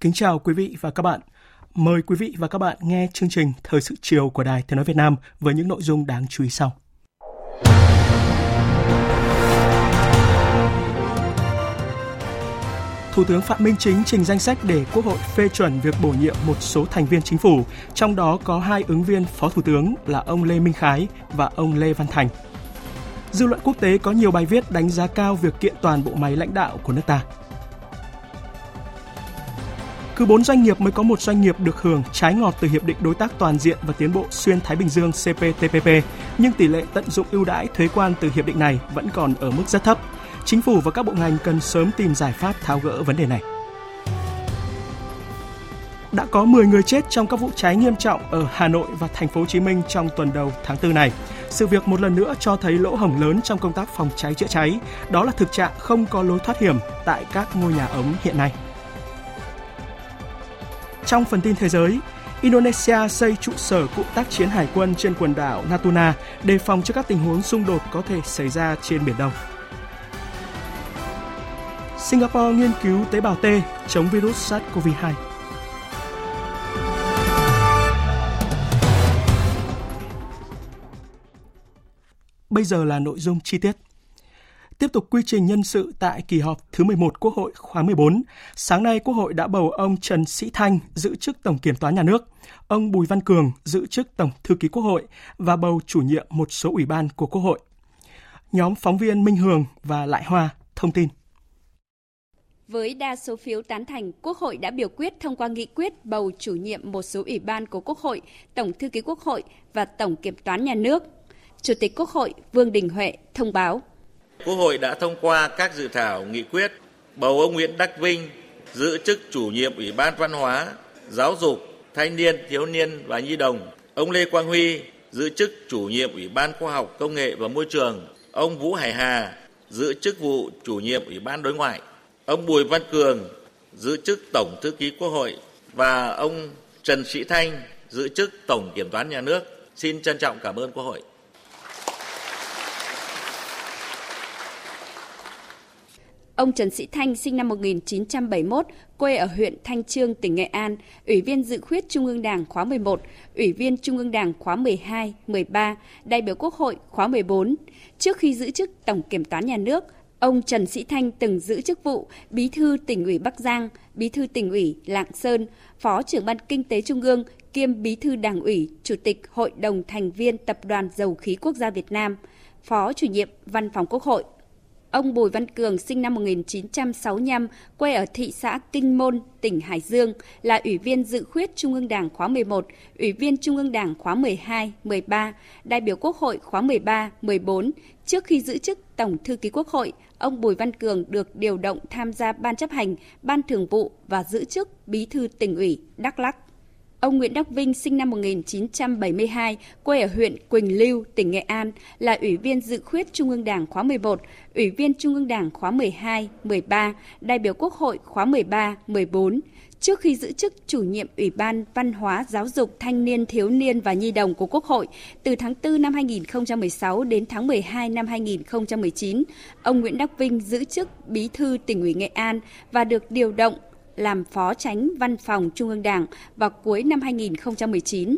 Kính chào quý vị và các bạn. Mời quý vị và các bạn nghe chương trình Thời sự chiều của Đài Tiếng Nói Việt Nam với những nội dung đáng chú ý sau. Thủ tướng Phạm Minh Chính trình danh sách để Quốc hội phê chuẩn việc bổ nhiệm một số thành viên chính phủ, trong đó có hai ứng viên Phó Thủ tướng là ông Lê Minh Khái và ông Lê Văn Thành. Dư luận quốc tế có nhiều bài viết đánh giá cao việc kiện toàn bộ máy lãnh đạo của nước ta. Cứ 4 doanh nghiệp mới có một doanh nghiệp được hưởng trái ngọt từ Hiệp định Đối tác Toàn diện và Tiến bộ Xuyên Thái Bình Dương CPTPP, nhưng tỷ lệ tận dụng ưu đãi thuế quan từ hiệp định này vẫn còn ở mức rất thấp. Chính phủ và các bộ ngành cần sớm tìm giải pháp tháo gỡ vấn đề này. Đã có 10 người chết trong các vụ cháy nghiêm trọng ở Hà Nội và thành phố Hồ Chí Minh trong tuần đầu tháng 4 này. Sự việc một lần nữa cho thấy lỗ hổng lớn trong công tác phòng cháy chữa cháy, đó là thực trạng không có lối thoát hiểm tại các ngôi nhà ống hiện nay. Trong phần tin thế giới, Indonesia xây trụ sở cụm tác chiến hải quân trên quần đảo Natuna đề phòng cho các tình huống xung đột có thể xảy ra trên Biển Đông. Singapore nghiên cứu tế bào T chống virus SARS-CoV-2. Bây giờ là nội dung chi tiết. Tiếp tục quy trình nhân sự tại kỳ họp thứ 11 Quốc hội khóa 14, sáng nay Quốc hội đã bầu ông Trần Sĩ Thanh giữ chức Tổng Kiểm toán Nhà nước, ông Bùi Văn Cường giữ chức Tổng Thư ký Quốc hội và bầu chủ nhiệm một số ủy ban của Quốc hội. Nhóm phóng viên Minh Hường và Lại Hoa thông tin. Với đa số phiếu tán thành, Quốc hội đã biểu quyết thông qua nghị quyết bầu chủ nhiệm một số ủy ban của Quốc hội, Tổng thư ký Quốc hội và Tổng kiểm toán nhà nước. Chủ tịch Quốc hội Vương Đình Huệ thông báo. Quốc hội đã thông qua các dự thảo nghị quyết bầu ông Nguyễn Đắc Vinh giữ chức chủ nhiệm Ủy ban Văn hóa, Giáo dục, Thanh niên, Thiếu niên và Nhi đồng, ông Lê Quang Huy giữ chức chủ nhiệm Ủy ban Khoa học, Công nghệ và Môi trường, ông Vũ Hải Hà giữ chức vụ chủ nhiệm Ủy ban Đối ngoại, ông Bùi Văn Cường giữ chức Tổng Thư ký Quốc hội và ông Trần Sĩ Thanh giữ chức Tổng Kiểm toán Nhà nước. Xin trân trọng cảm ơn Quốc hội. Ông Trần Sĩ Thanh sinh năm 1971, quê ở huyện Thanh Trương, tỉnh Nghệ An, Ủy viên dự khuyết Trung ương Đảng khóa 11, Ủy viên Trung ương Đảng khóa 12, 13, đại biểu Quốc hội khóa 14. Trước khi giữ chức Tổng Kiểm toán Nhà nước, ông Trần Sĩ Thanh từng giữ chức vụ Bí thư tỉnh ủy Bắc Giang, Bí thư tỉnh ủy Lạng Sơn, Phó trưởng ban Kinh tế Trung ương, kiêm Bí thư Đảng ủy, Chủ tịch Hội đồng thành viên Tập đoàn Dầu khí Quốc gia Việt Nam, Phó chủ nhiệm Văn phòng Quốc hội Ông Bùi Văn Cường sinh năm 1965, quê ở thị xã Kinh Môn, tỉnh Hải Dương, là Ủy viên dự khuyết Trung ương Đảng khóa 11, Ủy viên Trung ương Đảng khóa 12, 13, đại biểu Quốc hội khóa 13, 14. Trước khi giữ chức Tổng Thư ký Quốc hội, ông Bùi Văn Cường được điều động tham gia Ban chấp hành, Ban thường vụ và giữ chức Bí thư tỉnh ủy Đắk Lắk. Ông Nguyễn Đắc Vinh sinh năm 1972, quê ở huyện Quỳnh Lưu, tỉnh Nghệ An, là Ủy viên dự khuyết Trung ương Đảng khóa 11, Ủy viên Trung ương Đảng khóa 12, 13, đại biểu Quốc hội khóa 13, 14. Trước khi giữ chức chủ nhiệm Ủy ban Văn hóa, Giáo dục, Thanh niên, Thiếu niên và Nhi đồng của Quốc hội từ tháng 4 năm 2016 đến tháng 12 năm 2019, ông Nguyễn Đắc Vinh giữ chức Bí thư tỉnh ủy Nghệ An và được điều động làm phó tránh văn phòng Trung ương Đảng vào cuối năm 2019.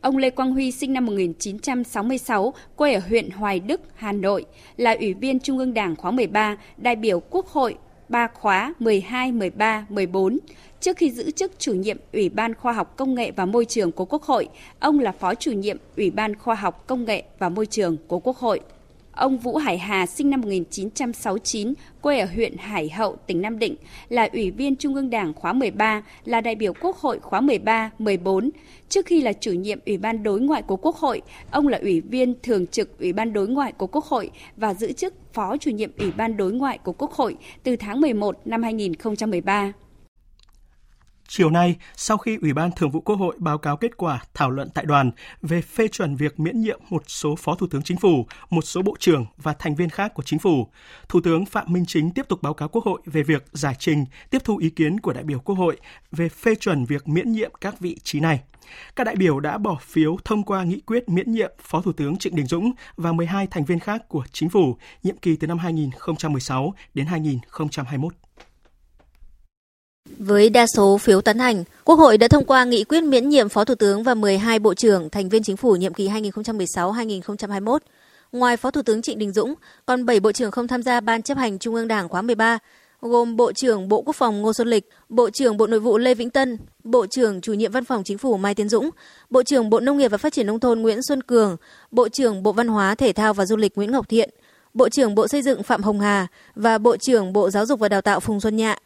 Ông Lê Quang Huy sinh năm 1966, quê ở huyện Hoài Đức, Hà Nội, là Ủy viên Trung ương Đảng khóa 13, đại biểu Quốc hội ba khóa 12, 13, 14. Trước khi giữ chức chủ nhiệm Ủy ban Khoa học Công nghệ và Môi trường của Quốc hội, ông là phó chủ nhiệm Ủy ban Khoa học Công nghệ và Môi trường của Quốc hội. Ông Vũ Hải Hà sinh năm 1969, quê ở huyện Hải Hậu, tỉnh Nam Định, là Ủy viên Trung ương Đảng khóa 13, là đại biểu Quốc hội khóa 13, 14. Trước khi là chủ nhiệm Ủy ban Đối ngoại của Quốc hội, ông là Ủy viên Thường trực Ủy ban Đối ngoại của Quốc hội và giữ chức Phó chủ nhiệm Ủy ban Đối ngoại của Quốc hội từ tháng 11 năm 2013. Chiều nay, sau khi Ủy ban Thường vụ Quốc hội báo cáo kết quả thảo luận tại đoàn về phê chuẩn việc miễn nhiệm một số Phó Thủ tướng Chính phủ, một số Bộ trưởng và thành viên khác của Chính phủ, Thủ tướng Phạm Minh Chính tiếp tục báo cáo Quốc hội về việc giải trình, tiếp thu ý kiến của đại biểu Quốc hội về phê chuẩn việc miễn nhiệm các vị trí này. Các đại biểu đã bỏ phiếu thông qua nghị quyết miễn nhiệm Phó Thủ tướng Trịnh Đình Dũng và 12 thành viên khác của Chính phủ nhiệm kỳ từ năm 2016 đến 2021. Với đa số phiếu tán thành, Quốc hội đã thông qua nghị quyết miễn nhiệm Phó Thủ tướng và 12 Bộ trưởng thành viên chính phủ nhiệm kỳ 2016-2021. Ngoài Phó Thủ tướng Trịnh Đình Dũng, còn 7 Bộ trưởng không tham gia Ban chấp hành Trung ương Đảng khóa 13, gồm Bộ trưởng Bộ Quốc phòng Ngô Xuân Lịch, Bộ trưởng Bộ Nội vụ Lê Vĩnh Tân, Bộ trưởng Chủ nhiệm Văn phòng Chính phủ Mai Tiến Dũng, Bộ trưởng Bộ Nông nghiệp và Phát triển Nông thôn Nguyễn Xuân Cường, Bộ trưởng Bộ Văn hóa, Thể thao và Du lịch Nguyễn Ngọc Thiện, Bộ trưởng Bộ Xây dựng Phạm Hồng Hà và Bộ trưởng Bộ Giáo dục và Đào tạo Phùng Xuân Nhạ.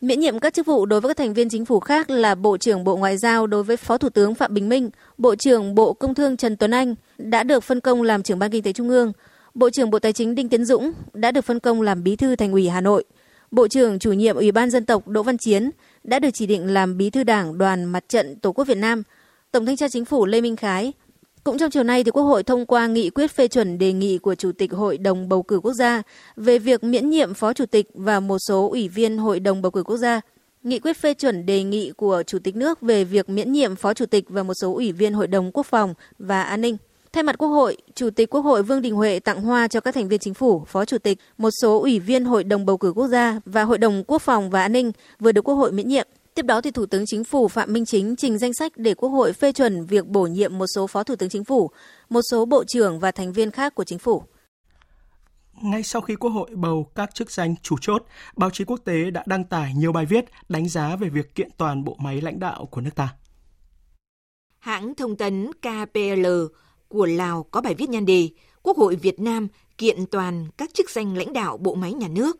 Miễn nhiệm các chức vụ đối với các thành viên chính phủ khác là Bộ trưởng Bộ Ngoại giao đối với Phó Thủ tướng Phạm Bình Minh, Bộ trưởng Bộ Công Thương Trần Tuấn Anh đã được phân công làm trưởng ban kinh tế Trung ương, Bộ trưởng Bộ Tài chính Đinh Tiến Dũng đã được phân công làm bí thư Thành ủy Hà Nội, Bộ trưởng chủ nhiệm Ủy ban dân tộc Đỗ Văn Chiến đã được chỉ định làm bí thư Đảng Đoàn Mặt trận Tổ quốc Việt Nam, Tổng thanh tra Chính phủ Lê Minh Khái cũng trong chiều nay, thì Quốc hội thông qua nghị quyết phê chuẩn đề nghị của Chủ tịch Hội đồng Bầu cử Quốc gia về việc miễn nhiệm Phó Chủ tịch và một số ủy viên Hội đồng Bầu cử Quốc gia. Nghị quyết phê chuẩn đề nghị của Chủ tịch nước về việc miễn nhiệm Phó Chủ tịch và một số ủy viên Hội đồng Quốc phòng và An ninh. Thay mặt Quốc hội, Chủ tịch Quốc hội Vương Đình Huệ tặng hoa cho các thành viên chính phủ, Phó Chủ tịch, một số ủy viên Hội đồng Bầu cử Quốc gia và Hội đồng Quốc phòng và An ninh vừa được Quốc hội miễn nhiệm. Tiếp đó thì Thủ tướng Chính phủ Phạm Minh Chính trình danh sách để Quốc hội phê chuẩn việc bổ nhiệm một số Phó Thủ tướng Chính phủ, một số bộ trưởng và thành viên khác của Chính phủ. Ngay sau khi Quốc hội bầu các chức danh chủ chốt, báo chí quốc tế đã đăng tải nhiều bài viết đánh giá về việc kiện toàn bộ máy lãnh đạo của nước ta. Hãng thông tấn KPL của Lào có bài viết nhan đề Quốc hội Việt Nam kiện toàn các chức danh lãnh đạo bộ máy nhà nước.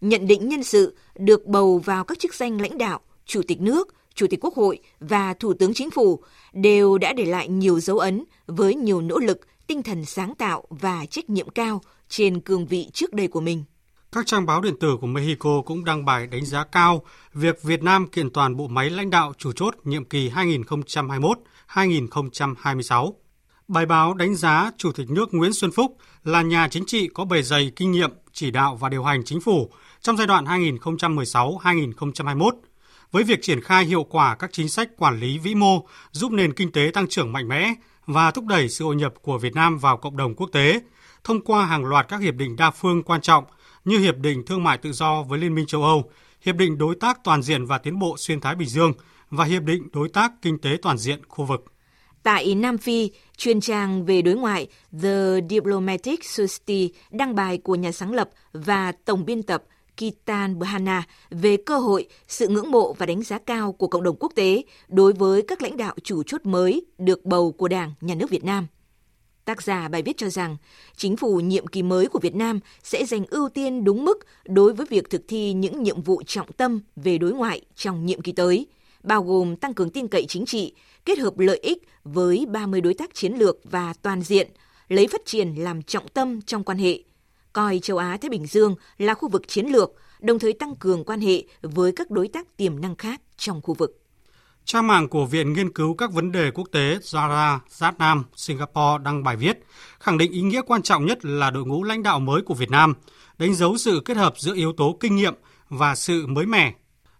Nhận định nhân sự được bầu vào các chức danh lãnh đạo Chủ tịch nước, Chủ tịch Quốc hội và Thủ tướng Chính phủ đều đã để lại nhiều dấu ấn với nhiều nỗ lực, tinh thần sáng tạo và trách nhiệm cao trên cương vị trước đây của mình. Các trang báo điện tử của Mexico cũng đăng bài đánh giá cao việc Việt Nam kiện toàn bộ máy lãnh đạo chủ chốt nhiệm kỳ 2021-2026. Bài báo đánh giá Chủ tịch nước Nguyễn Xuân Phúc là nhà chính trị có bề dày kinh nghiệm chỉ đạo và điều hành chính phủ trong giai đoạn 2016-2021 với việc triển khai hiệu quả các chính sách quản lý vĩ mô giúp nền kinh tế tăng trưởng mạnh mẽ và thúc đẩy sự hội nhập của Việt Nam vào cộng đồng quốc tế thông qua hàng loạt các hiệp định đa phương quan trọng như Hiệp định Thương mại Tự do với Liên minh châu Âu, Hiệp định Đối tác Toàn diện và Tiến bộ Xuyên Thái Bình Dương và Hiệp định Đối tác Kinh tế Toàn diện khu vực. Tại Nam Phi, chuyên trang về đối ngoại The Diplomatic Society đăng bài của nhà sáng lập và tổng biên tập Kitan Bhana về cơ hội, sự ngưỡng mộ và đánh giá cao của cộng đồng quốc tế đối với các lãnh đạo chủ chốt mới được bầu của Đảng, Nhà nước Việt Nam. Tác giả bài viết cho rằng, chính phủ nhiệm kỳ mới của Việt Nam sẽ dành ưu tiên đúng mức đối với việc thực thi những nhiệm vụ trọng tâm về đối ngoại trong nhiệm kỳ tới, bao gồm tăng cường tin cậy chính trị, kết hợp lợi ích với 30 đối tác chiến lược và toàn diện, lấy phát triển làm trọng tâm trong quan hệ, coi châu Á Thái Bình Dương là khu vực chiến lược, đồng thời tăng cường quan hệ với các đối tác tiềm năng khác trong khu vực. Trang mạng của Viện Nghiên cứu các vấn đề quốc tế Zara, Giát Nam, Singapore đăng bài viết, khẳng định ý nghĩa quan trọng nhất là đội ngũ lãnh đạo mới của Việt Nam, đánh dấu sự kết hợp giữa yếu tố kinh nghiệm và sự mới mẻ.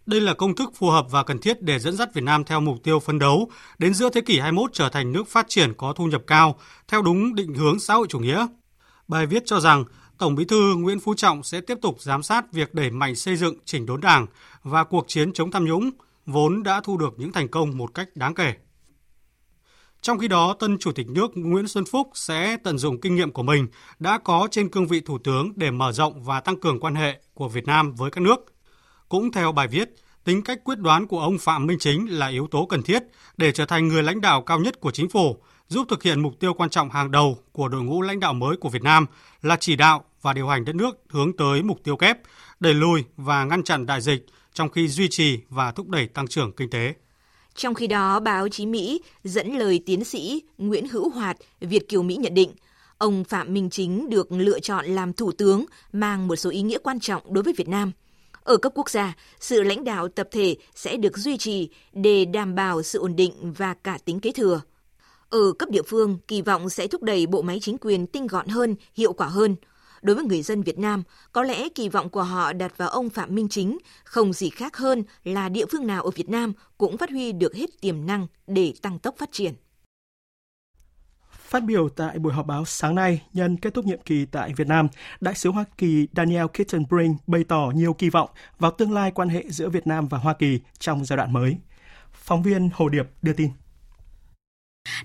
Đây là công thức phù hợp và cần thiết để dẫn dắt Việt Nam theo mục tiêu phấn đấu đến giữa thế kỷ 21 trở thành nước phát triển có thu nhập cao, theo đúng định hướng xã hội chủ nghĩa. Bài viết cho rằng Tổng Bí thư Nguyễn Phú Trọng sẽ tiếp tục giám sát việc đẩy mạnh xây dựng chỉnh đốn Đảng và cuộc chiến chống tham nhũng vốn đã thu được những thành công một cách đáng kể. Trong khi đó, tân Chủ tịch nước Nguyễn Xuân Phúc sẽ tận dụng kinh nghiệm của mình đã có trên cương vị Thủ tướng để mở rộng và tăng cường quan hệ của Việt Nam với các nước. Cũng theo bài viết, tính cách quyết đoán của ông Phạm Minh Chính là yếu tố cần thiết để trở thành người lãnh đạo cao nhất của chính phủ giúp thực hiện mục tiêu quan trọng hàng đầu của đội ngũ lãnh đạo mới của Việt Nam là chỉ đạo và điều hành đất nước hướng tới mục tiêu kép, đẩy lùi và ngăn chặn đại dịch trong khi duy trì và thúc đẩy tăng trưởng kinh tế. Trong khi đó, báo chí Mỹ dẫn lời tiến sĩ Nguyễn Hữu Hoạt, Việt Kiều Mỹ nhận định, ông Phạm Minh Chính được lựa chọn làm thủ tướng mang một số ý nghĩa quan trọng đối với Việt Nam. Ở cấp quốc gia, sự lãnh đạo tập thể sẽ được duy trì để đảm bảo sự ổn định và cả tính kế thừa. Ở cấp địa phương, kỳ vọng sẽ thúc đẩy bộ máy chính quyền tinh gọn hơn, hiệu quả hơn – Đối với người dân Việt Nam, có lẽ kỳ vọng của họ đặt vào ông Phạm Minh Chính không gì khác hơn là địa phương nào ở Việt Nam cũng phát huy được hết tiềm năng để tăng tốc phát triển. Phát biểu tại buổi họp báo sáng nay nhân kết thúc nhiệm kỳ tại Việt Nam, Đại sứ Hoa Kỳ Daniel Kittenbrink bày tỏ nhiều kỳ vọng vào tương lai quan hệ giữa Việt Nam và Hoa Kỳ trong giai đoạn mới. Phóng viên Hồ Điệp đưa tin.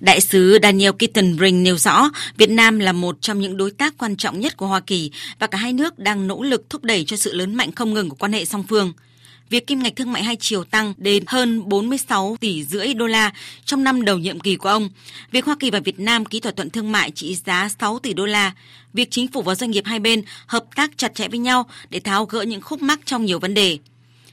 Đại sứ Daniel Kittenbrink nêu rõ, Việt Nam là một trong những đối tác quan trọng nhất của Hoa Kỳ và cả hai nước đang nỗ lực thúc đẩy cho sự lớn mạnh không ngừng của quan hệ song phương. Việc kim ngạch thương mại hai chiều tăng đến hơn 46 tỷ rưỡi đô la trong năm đầu nhiệm kỳ của ông. Việc Hoa Kỳ và Việt Nam ký thỏa thuận thương mại trị giá 6 tỷ đô la. Việc chính phủ và doanh nghiệp hai bên hợp tác chặt chẽ với nhau để tháo gỡ những khúc mắc trong nhiều vấn đề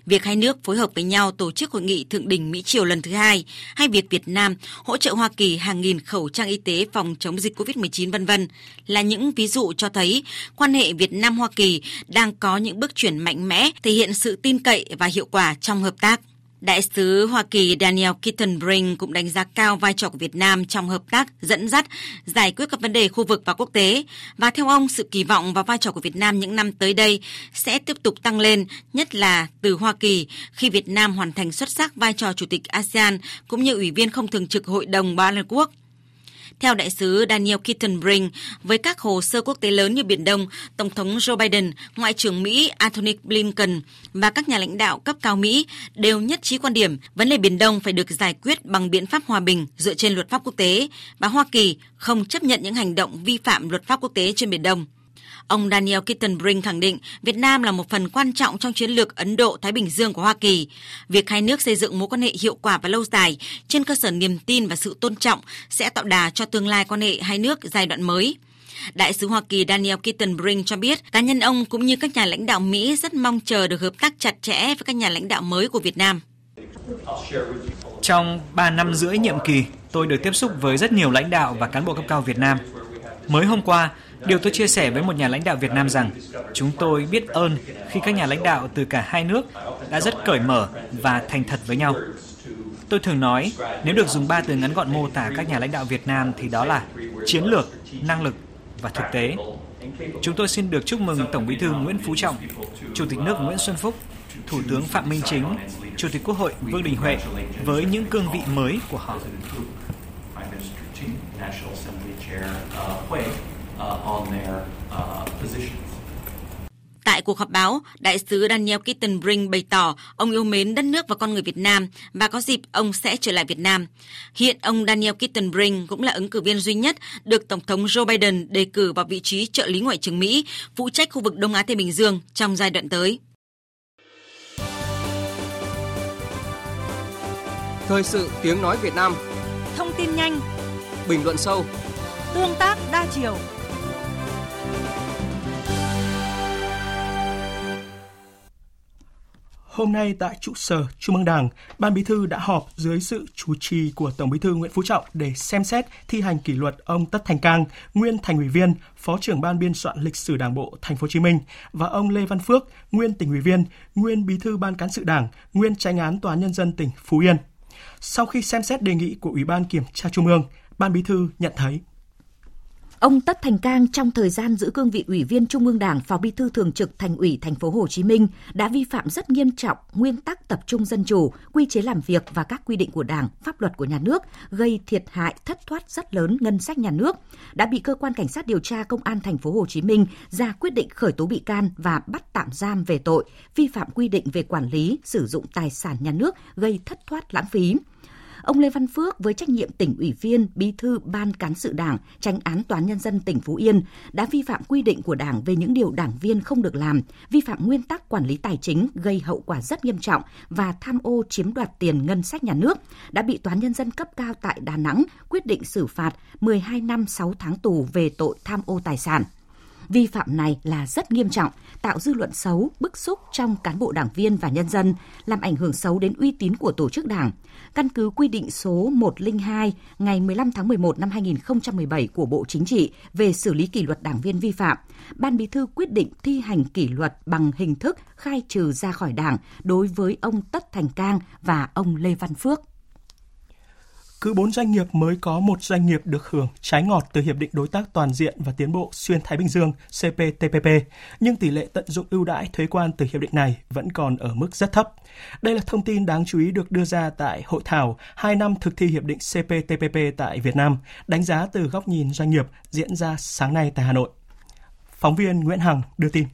việc hai nước phối hợp với nhau tổ chức hội nghị thượng đỉnh Mỹ Triều lần thứ hai, hay việc Việt Nam hỗ trợ Hoa Kỳ hàng nghìn khẩu trang y tế phòng chống dịch COVID-19 vân vân là những ví dụ cho thấy quan hệ Việt Nam Hoa Kỳ đang có những bước chuyển mạnh mẽ, thể hiện sự tin cậy và hiệu quả trong hợp tác. Đại sứ Hoa Kỳ Daniel Kittenbrink cũng đánh giá cao vai trò của Việt Nam trong hợp tác dẫn dắt giải quyết các vấn đề khu vực và quốc tế và theo ông sự kỳ vọng và vai trò của Việt Nam những năm tới đây sẽ tiếp tục tăng lên, nhất là từ Hoa Kỳ khi Việt Nam hoàn thành xuất sắc vai trò chủ tịch ASEAN cũng như ủy viên không thường trực Hội đồng Bảo an Liên Quốc. Theo đại sứ Daniel Kittenbrink, với các hồ sơ quốc tế lớn như Biển Đông, Tổng thống Joe Biden, Ngoại trưởng Mỹ Antony Blinken và các nhà lãnh đạo cấp cao Mỹ đều nhất trí quan điểm vấn đề Biển Đông phải được giải quyết bằng biện pháp hòa bình dựa trên luật pháp quốc tế và Hoa Kỳ không chấp nhận những hành động vi phạm luật pháp quốc tế trên Biển Đông. Ông Daniel Kittenbrink khẳng định Việt Nam là một phần quan trọng trong chiến lược Ấn Độ-Thái Bình Dương của Hoa Kỳ. Việc hai nước xây dựng mối quan hệ hiệu quả và lâu dài trên cơ sở niềm tin và sự tôn trọng sẽ tạo đà cho tương lai quan hệ hai nước giai đoạn mới. Đại sứ Hoa Kỳ Daniel Kittenbrink cho biết cá nhân ông cũng như các nhà lãnh đạo Mỹ rất mong chờ được hợp tác chặt chẽ với các nhà lãnh đạo mới của Việt Nam. Trong 3 năm rưỡi nhiệm kỳ, tôi được tiếp xúc với rất nhiều lãnh đạo và cán bộ cấp cao Việt Nam. Mới hôm qua, Điều tôi chia sẻ với một nhà lãnh đạo Việt Nam rằng chúng tôi biết ơn khi các nhà lãnh đạo từ cả hai nước đã rất cởi mở và thành thật với nhau. Tôi thường nói, nếu được dùng ba từ ngắn gọn mô tả các nhà lãnh đạo Việt Nam thì đó là chiến lược, năng lực và thực tế. Chúng tôi xin được chúc mừng Tổng Bí thư Nguyễn Phú Trọng, Chủ tịch nước Nguyễn Xuân Phúc, Thủ tướng Phạm Minh Chính, Chủ tịch Quốc hội Vương Đình Huệ với những cương vị mới của họ. Uh, on their uh, positions. Tại cuộc họp báo, Đại sứ Daniel Kittenbrink bày tỏ ông yêu mến đất nước và con người Việt Nam và có dịp ông sẽ trở lại Việt Nam. Hiện ông Daniel Kittenbrink cũng là ứng cử viên duy nhất được Tổng thống Joe Biden đề cử vào vị trí trợ lý ngoại trưởng Mỹ, phụ trách khu vực Đông Á Thái Bình Dương trong giai đoạn tới. Thời sự tiếng nói Việt Nam Thông tin nhanh Bình luận sâu Tương tác đa chiều Hôm nay tại trụ sở Trung ương Đảng, Ban Bí thư đã họp dưới sự chủ trì của Tổng Bí thư Nguyễn Phú Trọng để xem xét thi hành kỷ luật ông Tất Thành Cang, nguyên thành ủy viên, Phó trưởng Ban biên soạn lịch sử Đảng bộ Thành phố Hồ Chí Minh và ông Lê Văn Phước, nguyên tỉnh ủy viên, nguyên Bí thư Ban cán sự Đảng, nguyên tranh án Tòa án nhân dân tỉnh Phú Yên. Sau khi xem xét đề nghị của Ủy ban Kiểm tra Trung ương, Ban Bí thư nhận thấy Ông Tất Thành Cang trong thời gian giữ cương vị Ủy viên Trung ương Đảng, Phó Bí thư Thường trực Thành ủy Thành phố Hồ Chí Minh đã vi phạm rất nghiêm trọng nguyên tắc tập trung dân chủ, quy chế làm việc và các quy định của Đảng, pháp luật của nhà nước, gây thiệt hại thất thoát rất lớn ngân sách nhà nước, đã bị cơ quan cảnh sát điều tra công an Thành phố Hồ Chí Minh ra quyết định khởi tố bị can và bắt tạm giam về tội vi phạm quy định về quản lý sử dụng tài sản nhà nước gây thất thoát lãng phí. Ông Lê Văn Phước với trách nhiệm tỉnh ủy viên, bí thư ban cán sự Đảng, tranh án toán nhân dân tỉnh Phú Yên đã vi phạm quy định của Đảng về những điều đảng viên không được làm, vi phạm nguyên tắc quản lý tài chính gây hậu quả rất nghiêm trọng và tham ô chiếm đoạt tiền ngân sách nhà nước, đã bị toán nhân dân cấp cao tại Đà Nẵng quyết định xử phạt 12 năm 6 tháng tù về tội tham ô tài sản. Vi phạm này là rất nghiêm trọng, tạo dư luận xấu, bức xúc trong cán bộ đảng viên và nhân dân, làm ảnh hưởng xấu đến uy tín của tổ chức đảng. Căn cứ quy định số 102 ngày 15 tháng 11 năm 2017 của Bộ Chính trị về xử lý kỷ luật đảng viên vi phạm, Ban Bí thư quyết định thi hành kỷ luật bằng hình thức khai trừ ra khỏi đảng đối với ông Tất Thành Cang và ông Lê Văn Phước cứ 4 doanh nghiệp mới có một doanh nghiệp được hưởng trái ngọt từ Hiệp định Đối tác Toàn diện và Tiến bộ Xuyên Thái Bình Dương CPTPP, nhưng tỷ lệ tận dụng ưu đãi thuế quan từ hiệp định này vẫn còn ở mức rất thấp. Đây là thông tin đáng chú ý được đưa ra tại hội thảo 2 năm thực thi Hiệp định CPTPP tại Việt Nam, đánh giá từ góc nhìn doanh nghiệp diễn ra sáng nay tại Hà Nội. Phóng viên Nguyễn Hằng đưa tin.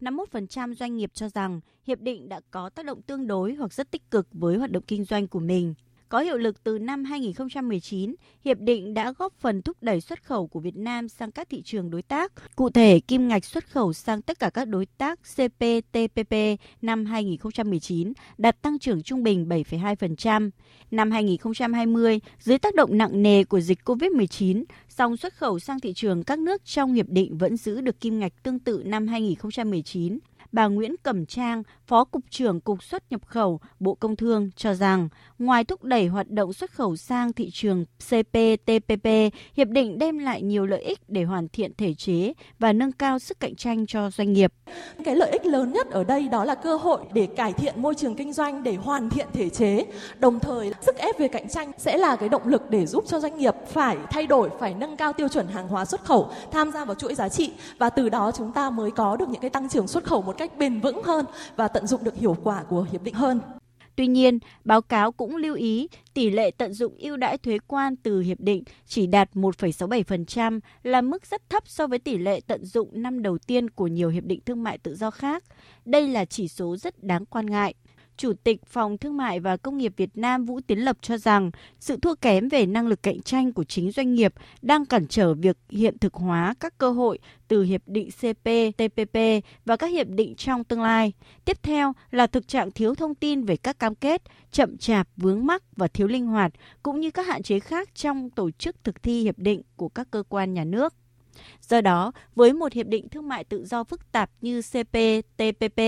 51% doanh nghiệp cho rằng hiệp định đã có tác động tương đối hoặc rất tích cực với hoạt động kinh doanh của mình. Có hiệu lực từ năm 2019, hiệp định đã góp phần thúc đẩy xuất khẩu của Việt Nam sang các thị trường đối tác. Cụ thể, kim ngạch xuất khẩu sang tất cả các đối tác CPTPP năm 2019 đạt tăng trưởng trung bình 7,2%. Năm 2020, dưới tác động nặng nề của dịch COVID-19, song xuất khẩu sang thị trường các nước trong hiệp định vẫn giữ được kim ngạch tương tự năm 2019 bà Nguyễn Cẩm Trang, Phó Cục trưởng Cục xuất nhập khẩu Bộ Công Thương cho rằng, ngoài thúc đẩy hoạt động xuất khẩu sang thị trường CPTPP, hiệp định đem lại nhiều lợi ích để hoàn thiện thể chế và nâng cao sức cạnh tranh cho doanh nghiệp. Cái lợi ích lớn nhất ở đây đó là cơ hội để cải thiện môi trường kinh doanh, để hoàn thiện thể chế, đồng thời sức ép về cạnh tranh sẽ là cái động lực để giúp cho doanh nghiệp phải thay đổi, phải nâng cao tiêu chuẩn hàng hóa xuất khẩu, tham gia vào chuỗi giá trị và từ đó chúng ta mới có được những cái tăng trưởng xuất khẩu một cách bền vững hơn và tận dụng được hiệu quả của hiệp định hơn. Tuy nhiên, báo cáo cũng lưu ý tỷ lệ tận dụng ưu đãi thuế quan từ hiệp định chỉ đạt 1,67% là mức rất thấp so với tỷ lệ tận dụng năm đầu tiên của nhiều hiệp định thương mại tự do khác. Đây là chỉ số rất đáng quan ngại. Chủ tịch Phòng Thương mại và Công nghiệp Việt Nam Vũ Tiến Lập cho rằng sự thua kém về năng lực cạnh tranh của chính doanh nghiệp đang cản trở việc hiện thực hóa các cơ hội từ hiệp định CPTPP và các hiệp định trong tương lai. Tiếp theo là thực trạng thiếu thông tin về các cam kết, chậm chạp, vướng mắc và thiếu linh hoạt cũng như các hạn chế khác trong tổ chức thực thi hiệp định của các cơ quan nhà nước. Do đó, với một hiệp định thương mại tự do phức tạp như CPTPP,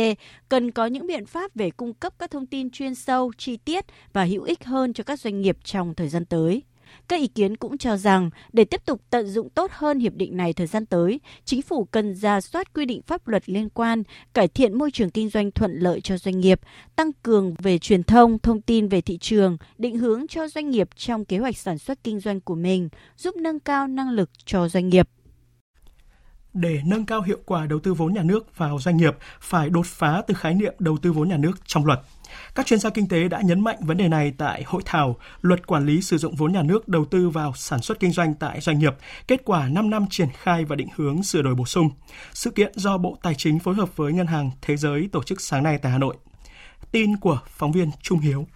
cần có những biện pháp về cung cấp các thông tin chuyên sâu, chi tiết và hữu ích hơn cho các doanh nghiệp trong thời gian tới. Các ý kiến cũng cho rằng để tiếp tục tận dụng tốt hơn hiệp định này thời gian tới, chính phủ cần ra soát quy định pháp luật liên quan, cải thiện môi trường kinh doanh thuận lợi cho doanh nghiệp, tăng cường về truyền thông, thông tin về thị trường, định hướng cho doanh nghiệp trong kế hoạch sản xuất kinh doanh của mình, giúp nâng cao năng lực cho doanh nghiệp để nâng cao hiệu quả đầu tư vốn nhà nước vào doanh nghiệp phải đột phá từ khái niệm đầu tư vốn nhà nước trong luật. Các chuyên gia kinh tế đã nhấn mạnh vấn đề này tại hội thảo Luật quản lý sử dụng vốn nhà nước đầu tư vào sản xuất kinh doanh tại doanh nghiệp, kết quả 5 năm triển khai và định hướng sửa đổi bổ sung. Sự kiện do Bộ Tài chính phối hợp với Ngân hàng Thế giới tổ chức sáng nay tại Hà Nội. Tin của phóng viên Trung Hiếu.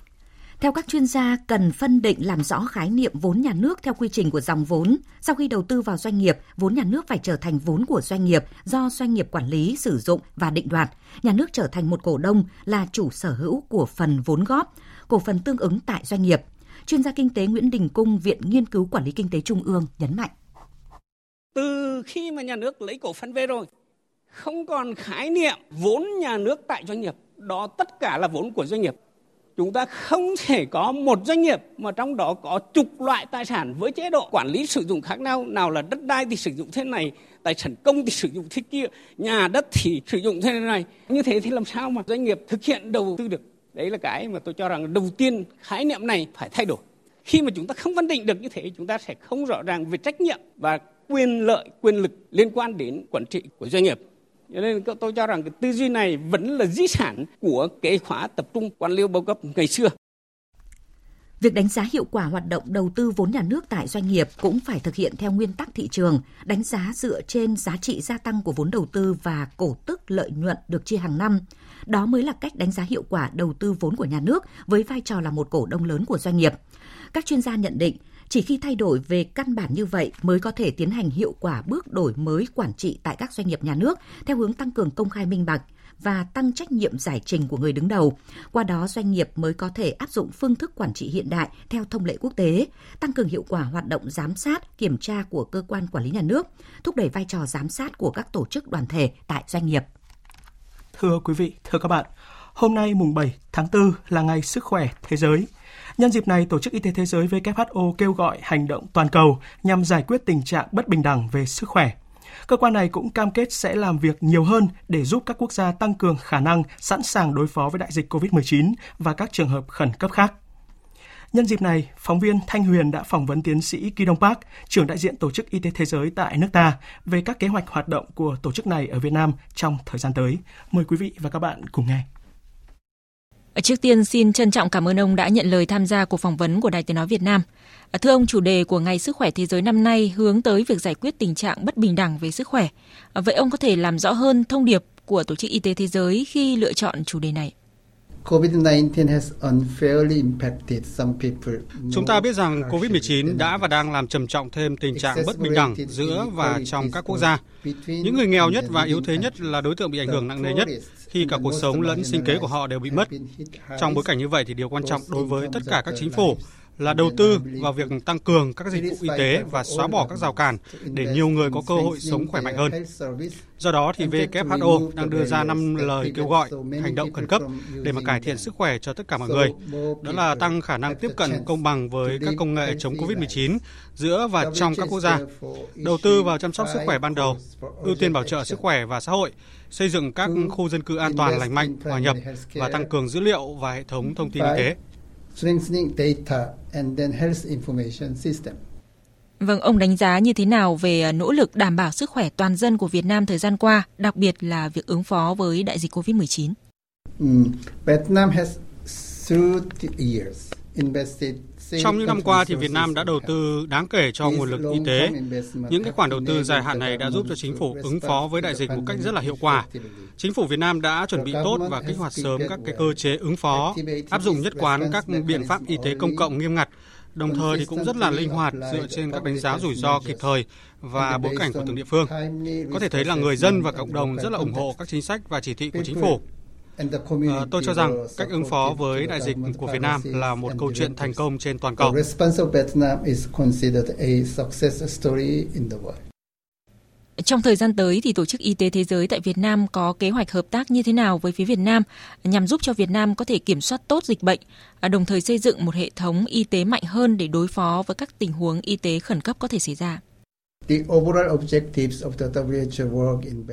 Theo các chuyên gia, cần phân định làm rõ khái niệm vốn nhà nước theo quy trình của dòng vốn. Sau khi đầu tư vào doanh nghiệp, vốn nhà nước phải trở thành vốn của doanh nghiệp do doanh nghiệp quản lý, sử dụng và định đoạt. Nhà nước trở thành một cổ đông là chủ sở hữu của phần vốn góp, cổ phần tương ứng tại doanh nghiệp. Chuyên gia kinh tế Nguyễn Đình Cung, Viện Nghiên cứu Quản lý Kinh tế Trung ương nhấn mạnh. Từ khi mà nhà nước lấy cổ phần về rồi, không còn khái niệm vốn nhà nước tại doanh nghiệp. Đó tất cả là vốn của doanh nghiệp chúng ta không thể có một doanh nghiệp mà trong đó có chục loại tài sản với chế độ quản lý sử dụng khác nhau. Nào là đất đai thì sử dụng thế này, tài sản công thì sử dụng thế kia, nhà đất thì sử dụng thế này. Như thế thì làm sao mà doanh nghiệp thực hiện đầu tư được? Đấy là cái mà tôi cho rằng đầu tiên khái niệm này phải thay đổi. Khi mà chúng ta không phân định được như thế, chúng ta sẽ không rõ ràng về trách nhiệm và quyền lợi, quyền lực liên quan đến quản trị của doanh nghiệp cho nên tôi cho rằng cái tư duy này vẫn là di sản của kế khóa tập trung quan liêu bao cấp ngày xưa. Việc đánh giá hiệu quả hoạt động đầu tư vốn nhà nước tại doanh nghiệp cũng phải thực hiện theo nguyên tắc thị trường, đánh giá dựa trên giá trị gia tăng của vốn đầu tư và cổ tức lợi nhuận được chia hàng năm. Đó mới là cách đánh giá hiệu quả đầu tư vốn của nhà nước với vai trò là một cổ đông lớn của doanh nghiệp. Các chuyên gia nhận định, chỉ khi thay đổi về căn bản như vậy mới có thể tiến hành hiệu quả bước đổi mới quản trị tại các doanh nghiệp nhà nước theo hướng tăng cường công khai minh bạch, và tăng trách nhiệm giải trình của người đứng đầu. Qua đó doanh nghiệp mới có thể áp dụng phương thức quản trị hiện đại theo thông lệ quốc tế, tăng cường hiệu quả hoạt động giám sát, kiểm tra của cơ quan quản lý nhà nước, thúc đẩy vai trò giám sát của các tổ chức đoàn thể tại doanh nghiệp. Thưa quý vị, thưa các bạn, hôm nay mùng 7 tháng 4 là ngày sức khỏe thế giới. Nhân dịp này, Tổ chức Y tế Thế giới WHO kêu gọi hành động toàn cầu nhằm giải quyết tình trạng bất bình đẳng về sức khỏe. Cơ quan này cũng cam kết sẽ làm việc nhiều hơn để giúp các quốc gia tăng cường khả năng sẵn sàng đối phó với đại dịch COVID-19 và các trường hợp khẩn cấp khác. Nhân dịp này, phóng viên Thanh Huyền đã phỏng vấn tiến sĩ Kỳ Đông Park, trưởng đại diện Tổ chức Y tế Thế giới tại nước ta, về các kế hoạch hoạt động của tổ chức này ở Việt Nam trong thời gian tới. Mời quý vị và các bạn cùng nghe. Ờ, trước tiên xin trân trọng cảm ơn ông đã nhận lời tham gia cuộc phỏng vấn của Đài Tiếng Nói Việt Nam. Ờ, thưa ông, chủ đề của Ngày Sức khỏe Thế giới năm nay hướng tới việc giải quyết tình trạng bất bình đẳng về sức khỏe. Ờ, vậy ông có thể làm rõ hơn thông điệp của Tổ chức Y tế Thế giới khi lựa chọn chủ đề này? Chúng ta biết rằng COVID-19 đã và đang làm trầm trọng thêm tình trạng bất bình đẳng giữa và trong các quốc gia. Những người nghèo nhất và yếu thế nhất là đối tượng bị ảnh hưởng nặng nề nhất khi cả cuộc sống lẫn sinh kế của họ đều bị mất. Trong bối cảnh như vậy thì điều quan trọng đối với tất cả các chính phủ là đầu tư vào việc tăng cường các dịch vụ y tế và xóa bỏ các rào cản để nhiều người có cơ hội sống khỏe mạnh hơn. Do đó thì WHO đang đưa ra 5 lời kêu gọi hành động khẩn cấp để mà cải thiện sức khỏe cho tất cả mọi người. Đó là tăng khả năng tiếp cận công bằng với các công nghệ chống COVID-19 giữa và trong các quốc gia, đầu tư vào chăm sóc sức khỏe ban đầu, ưu tiên bảo trợ sức khỏe và xã hội, xây dựng các khu dân cư an toàn lành mạnh, hòa nhập và tăng cường dữ liệu và hệ thống thông tin y tế strengthening data and then health information system. Vâng, ông đánh giá như thế nào về à, nỗ lực đảm bảo sức khỏe toàn dân của Việt Nam thời gian qua, đặc biệt là việc ứng phó với đại dịch COVID-19? Mm, Vietnam has through the years invested trong những năm qua thì Việt Nam đã đầu tư đáng kể cho nguồn lực y tế. Những cái khoản đầu tư dài hạn này đã giúp cho chính phủ ứng phó với đại dịch một cách rất là hiệu quả. Chính phủ Việt Nam đã chuẩn bị tốt và kích hoạt sớm các cái cơ chế ứng phó, áp dụng nhất quán các biện pháp y tế công cộng nghiêm ngặt, đồng thời thì cũng rất là linh hoạt dựa trên các đánh giá rủi ro kịp thời và bối cảnh của từng địa phương. Có thể thấy là người dân và cộng đồng rất là ủng hộ các chính sách và chỉ thị của chính phủ. À, tôi cho rằng cách ứng phó với đại dịch của Việt Nam là một câu chuyện thành công trên toàn cầu. Trong thời gian tới thì Tổ chức Y tế Thế giới tại Việt Nam có kế hoạch hợp tác như thế nào với phía Việt Nam nhằm giúp cho Việt Nam có thể kiểm soát tốt dịch bệnh, à, đồng thời xây dựng một hệ thống y tế mạnh hơn để đối phó với các tình huống y tế khẩn cấp có thể xảy ra?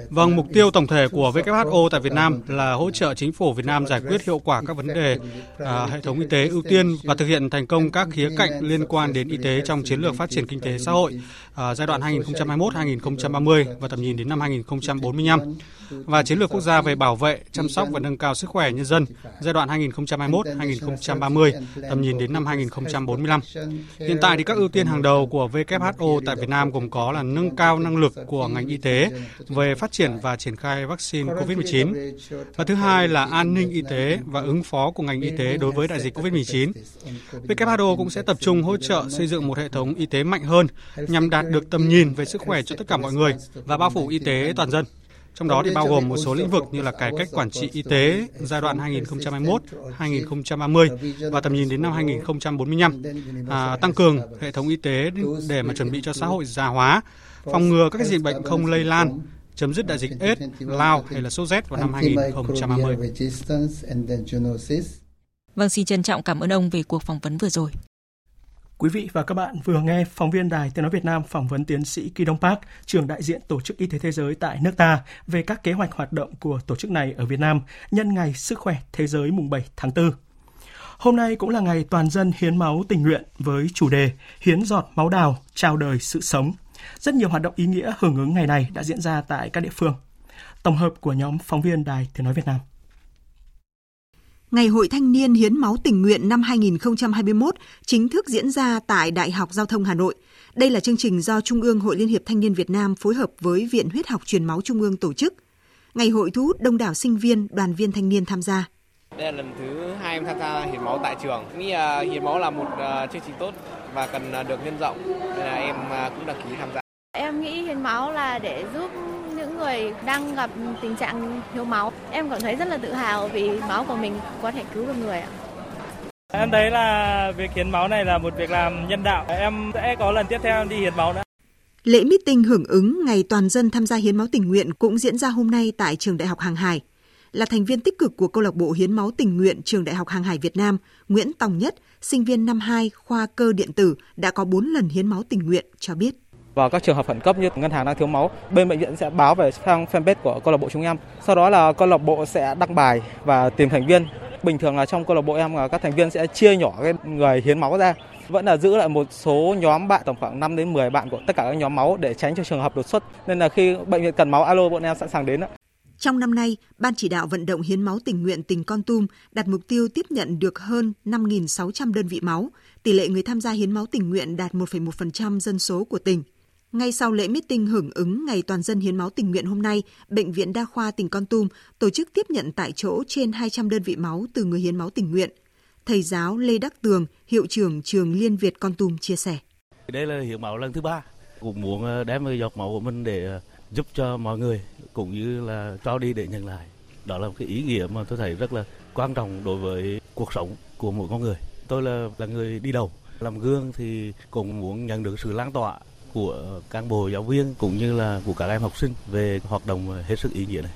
Vâng, mục tiêu tổng thể của WHO tại Việt Nam là hỗ trợ chính phủ Việt Nam giải quyết hiệu quả các vấn đề à, hệ thống y tế ưu tiên và thực hiện thành công các khía cạnh liên quan đến y tế trong chiến lược phát triển kinh tế xã hội à, giai đoạn 2021-2030 và tầm nhìn đến năm 2045 và chiến lược quốc gia về bảo vệ, chăm sóc và nâng cao sức khỏe nhân dân giai đoạn 2021-2030 tầm nhìn đến năm 2045. Hiện tại thì các ưu tiên hàng đầu của WHO tại Việt Nam gồm có là nâng cao năng lực của ngành y tế về phát triển và triển khai vaccine COVID-19. Và thứ hai là an ninh y tế và ứng phó của ngành y tế đối với đại dịch COVID-19. WHO cũng sẽ tập trung hỗ trợ xây dựng một hệ thống y tế mạnh hơn nhằm đạt được tầm nhìn về sức khỏe cho tất cả mọi người và bao phủ y tế toàn dân. Trong đó thì bao gồm một số lĩnh vực như là cải cách quản trị y tế giai đoạn 2021-2030 và tầm nhìn đến năm 2045, à, tăng cường hệ thống y tế để mà chuẩn bị cho xã hội già hóa, phòng ngừa các dịch bệnh không lây lan, chấm dứt đại dịch AIDS, Lao hay là sốt rét vào năm 2030. Vâng, xin trân trọng cảm ơn ông về cuộc phỏng vấn vừa rồi. Quý vị và các bạn vừa nghe phóng viên Đài Tiếng Nói Việt Nam phỏng vấn tiến sĩ Kỳ Đông Park, trưởng đại diện Tổ chức Y tế Thế giới tại nước ta về các kế hoạch hoạt động của tổ chức này ở Việt Nam nhân ngày Sức khỏe Thế giới mùng 7 tháng 4. Hôm nay cũng là ngày toàn dân hiến máu tình nguyện với chủ đề Hiến giọt máu đào, trao đời sự sống. Rất nhiều hoạt động ý nghĩa hưởng ứng ngày này đã diễn ra tại các địa phương. Tổng hợp của nhóm phóng viên Đài Tiếng Nói Việt Nam. Ngày hội thanh niên hiến máu tình nguyện năm 2021 chính thức diễn ra tại Đại học Giao thông Hà Nội. Đây là chương trình do Trung ương Hội Liên hiệp Thanh niên Việt Nam phối hợp với Viện Huyết học Truyền máu Trung ương tổ chức. Ngày hội thu hút đông đảo sinh viên, đoàn viên thanh niên tham gia. Đây là lần thứ hai em tham gia hiến máu tại trường. Nghĩ là hiến máu là một uh, chương trình tốt và cần uh, được nhân rộng nên là em cũng đăng ký tham gia. Em nghĩ hiến máu là để giúp những người đang gặp tình trạng thiếu máu. Em cảm thấy rất là tự hào vì máu của mình có thể cứu được người ạ. Em thấy là việc hiến máu này là một việc làm nhân đạo. Em sẽ có lần tiếp theo đi hiến máu nữa. Lễ meeting hưởng ứng Ngày Toàn dân tham gia hiến máu tình nguyện cũng diễn ra hôm nay tại Trường Đại học Hàng Hải. Là thành viên tích cực của câu lạc bộ hiến máu tình nguyện Trường Đại học Hàng Hải Việt Nam, Nguyễn Tòng Nhất, sinh viên năm 2 khoa cơ điện tử đã có 4 lần hiến máu tình nguyện cho biết và các trường hợp khẩn cấp như ngân hàng đang thiếu máu, bên bệnh viện sẽ báo về trang fanpage của câu lạc bộ chúng em. Sau đó là câu lạc bộ sẽ đăng bài và tìm thành viên. Bình thường là trong câu lạc bộ em các thành viên sẽ chia nhỏ cái người hiến máu ra vẫn là giữ lại một số nhóm bạn tầm khoảng 5 đến 10 bạn của tất cả các nhóm máu để tránh cho trường hợp đột xuất. Nên là khi bệnh viện cần máu alo bọn em sẵn sàng đến. Trong năm nay, Ban chỉ đạo vận động hiến máu tình nguyện tỉnh Con Tum đặt mục tiêu tiếp nhận được hơn 5.600 đơn vị máu. Tỷ lệ người tham gia hiến máu tình nguyện đạt 1,1% dân số của tỉnh. Ngay sau lễ meeting hưởng ứng Ngày Toàn dân hiến máu tình nguyện hôm nay, Bệnh viện Đa khoa tỉnh Con Tum tổ chức tiếp nhận tại chỗ trên 200 đơn vị máu từ người hiến máu tình nguyện. Thầy giáo Lê Đắc Tường, hiệu trưởng trường Liên Việt Con Tum chia sẻ. Đây là hiến máu lần thứ ba, cũng muốn ờ, đem giọt máu của mình để ờ, giúp cho mọi người cũng như là cho đi để nhận lại. Đó là một cái ý nghĩa mà tôi thấy rất là quan trọng đối với cuộc sống của mỗi con người. Tôi là là người đi đầu, làm gương thì cũng muốn nhận được sự lan tỏa của cán bộ giáo viên cũng như là của các em học sinh về hoạt động hết sức ý nghĩa này.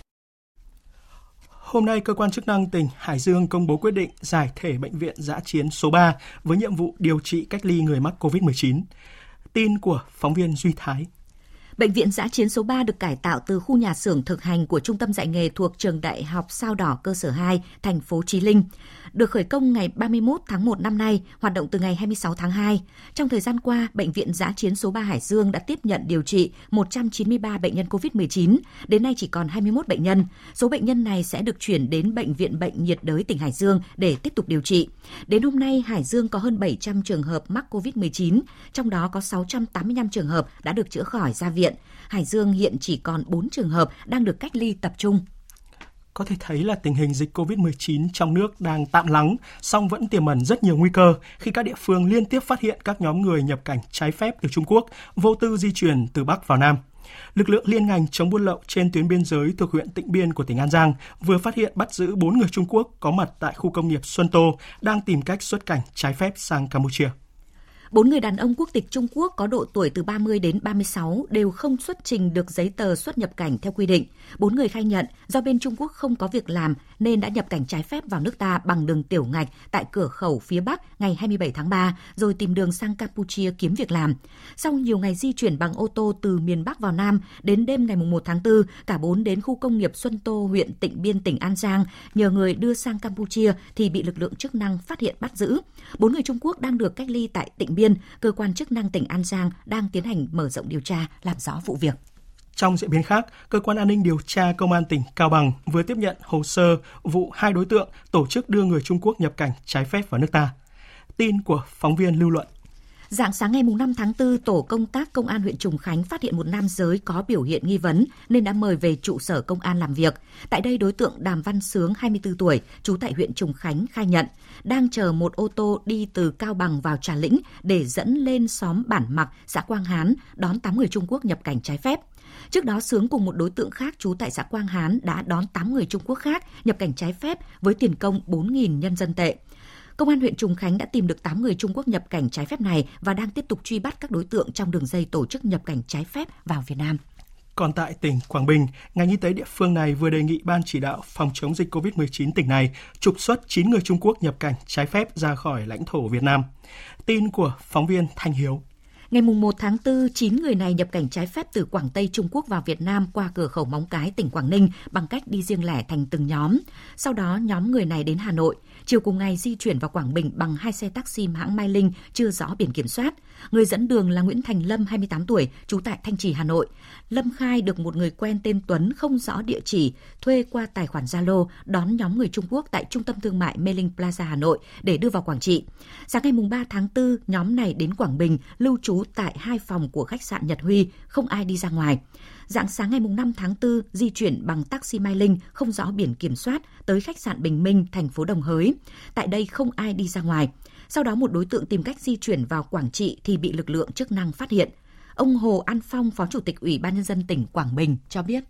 Hôm nay, cơ quan chức năng tỉnh Hải Dương công bố quyết định giải thể bệnh viện giã chiến số 3 với nhiệm vụ điều trị cách ly người mắc COVID-19. Tin của phóng viên Duy Thái. Bệnh viện giã chiến số 3 được cải tạo từ khu nhà xưởng thực hành của Trung tâm dạy nghề thuộc Trường Đại học Sao Đỏ cơ sở 2, thành phố Chí Linh được khởi công ngày 31 tháng 1 năm nay, hoạt động từ ngày 26 tháng 2. Trong thời gian qua, Bệnh viện Giã chiến số 3 Hải Dương đã tiếp nhận điều trị 193 bệnh nhân COVID-19, đến nay chỉ còn 21 bệnh nhân. Số bệnh nhân này sẽ được chuyển đến Bệnh viện Bệnh nhiệt đới tỉnh Hải Dương để tiếp tục điều trị. Đến hôm nay, Hải Dương có hơn 700 trường hợp mắc COVID-19, trong đó có 685 trường hợp đã được chữa khỏi ra viện. Hải Dương hiện chỉ còn 4 trường hợp đang được cách ly tập trung. Có thể thấy là tình hình dịch COVID-19 trong nước đang tạm lắng, song vẫn tiềm ẩn rất nhiều nguy cơ khi các địa phương liên tiếp phát hiện các nhóm người nhập cảnh trái phép từ Trung Quốc vô tư di chuyển từ Bắc vào Nam. Lực lượng liên ngành chống buôn lậu trên tuyến biên giới thuộc huyện Tịnh Biên của tỉnh An Giang vừa phát hiện bắt giữ 4 người Trung Quốc có mặt tại khu công nghiệp Xuân Tô đang tìm cách xuất cảnh trái phép sang Campuchia. Bốn người đàn ông quốc tịch Trung Quốc có độ tuổi từ 30 đến 36 đều không xuất trình được giấy tờ xuất nhập cảnh theo quy định. Bốn người khai nhận do bên Trung Quốc không có việc làm nên đã nhập cảnh trái phép vào nước ta bằng đường tiểu ngạch tại cửa khẩu phía Bắc ngày 27 tháng 3 rồi tìm đường sang Campuchia kiếm việc làm. Sau nhiều ngày di chuyển bằng ô tô từ miền Bắc vào Nam, đến đêm ngày 1 tháng 4, cả bốn đến khu công nghiệp Xuân Tô, huyện Tịnh Biên, tỉnh An Giang, nhờ người đưa sang Campuchia thì bị lực lượng chức năng phát hiện bắt giữ. Bốn người Trung Quốc đang được cách ly tại Tịnh Biên, cơ quan chức năng tỉnh An Giang đang tiến hành mở rộng điều tra, làm rõ vụ việc. Trong diễn biến khác, cơ quan an ninh điều tra công an tỉnh Cao Bằng vừa tiếp nhận hồ sơ vụ hai đối tượng tổ chức đưa người Trung Quốc nhập cảnh trái phép vào nước ta. Tin của phóng viên Lưu Luận. Dạng sáng ngày 5 tháng 4, tổ công tác công an huyện Trùng Khánh phát hiện một nam giới có biểu hiện nghi vấn nên đã mời về trụ sở công an làm việc. Tại đây, đối tượng Đàm Văn Sướng, 24 tuổi, trú tại huyện Trùng Khánh khai nhận đang chờ một ô tô đi từ Cao Bằng vào Trà Lĩnh để dẫn lên xóm Bản Mặc, xã Quang Hán, đón 8 người Trung Quốc nhập cảnh trái phép. Trước đó Sướng cùng một đối tượng khác trú tại xã Quang Hán đã đón 8 người Trung Quốc khác nhập cảnh trái phép với tiền công 4.000 nhân dân tệ. Công an huyện Trùng Khánh đã tìm được 8 người Trung Quốc nhập cảnh trái phép này và đang tiếp tục truy bắt các đối tượng trong đường dây tổ chức nhập cảnh trái phép vào Việt Nam. Còn tại tỉnh Quảng Bình, ngành y tế địa phương này vừa đề nghị Ban chỉ đạo phòng chống dịch COVID-19 tỉnh này trục xuất 9 người Trung Quốc nhập cảnh trái phép ra khỏi lãnh thổ Việt Nam. Tin của phóng viên Thanh Hiếu. Ngày 1 tháng 4, 9 người này nhập cảnh trái phép từ Quảng Tây Trung Quốc vào Việt Nam qua cửa khẩu Móng Cái, tỉnh Quảng Ninh bằng cách đi riêng lẻ thành từng nhóm. Sau đó, nhóm người này đến Hà Nội. Chiều cùng ngày di chuyển vào Quảng Bình bằng hai xe taxi hãng Mai Linh chưa rõ biển kiểm soát. Người dẫn đường là Nguyễn Thành Lâm, 28 tuổi, trú tại Thanh Trì, Hà Nội. Lâm khai được một người quen tên Tuấn không rõ địa chỉ, thuê qua tài khoản Zalo đón nhóm người Trung Quốc tại Trung tâm Thương mại Mê Linh Plaza Hà Nội để đưa vào Quảng Trị. Sáng ngày 3 tháng 4, nhóm này đến Quảng Bình lưu trú tại hai phòng của khách sạn Nhật Huy, không ai đi ra ngoài. Dạng sáng ngày 5 tháng 4, di chuyển bằng taxi Mai Linh không rõ biển kiểm soát tới khách sạn Bình Minh, thành phố Đồng Hới. Tại đây không ai đi ra ngoài. Sau đó một đối tượng tìm cách di chuyển vào Quảng Trị thì bị lực lượng chức năng phát hiện. Ông Hồ An Phong, Phó Chủ tịch Ủy ban Nhân dân tỉnh Quảng Bình cho biết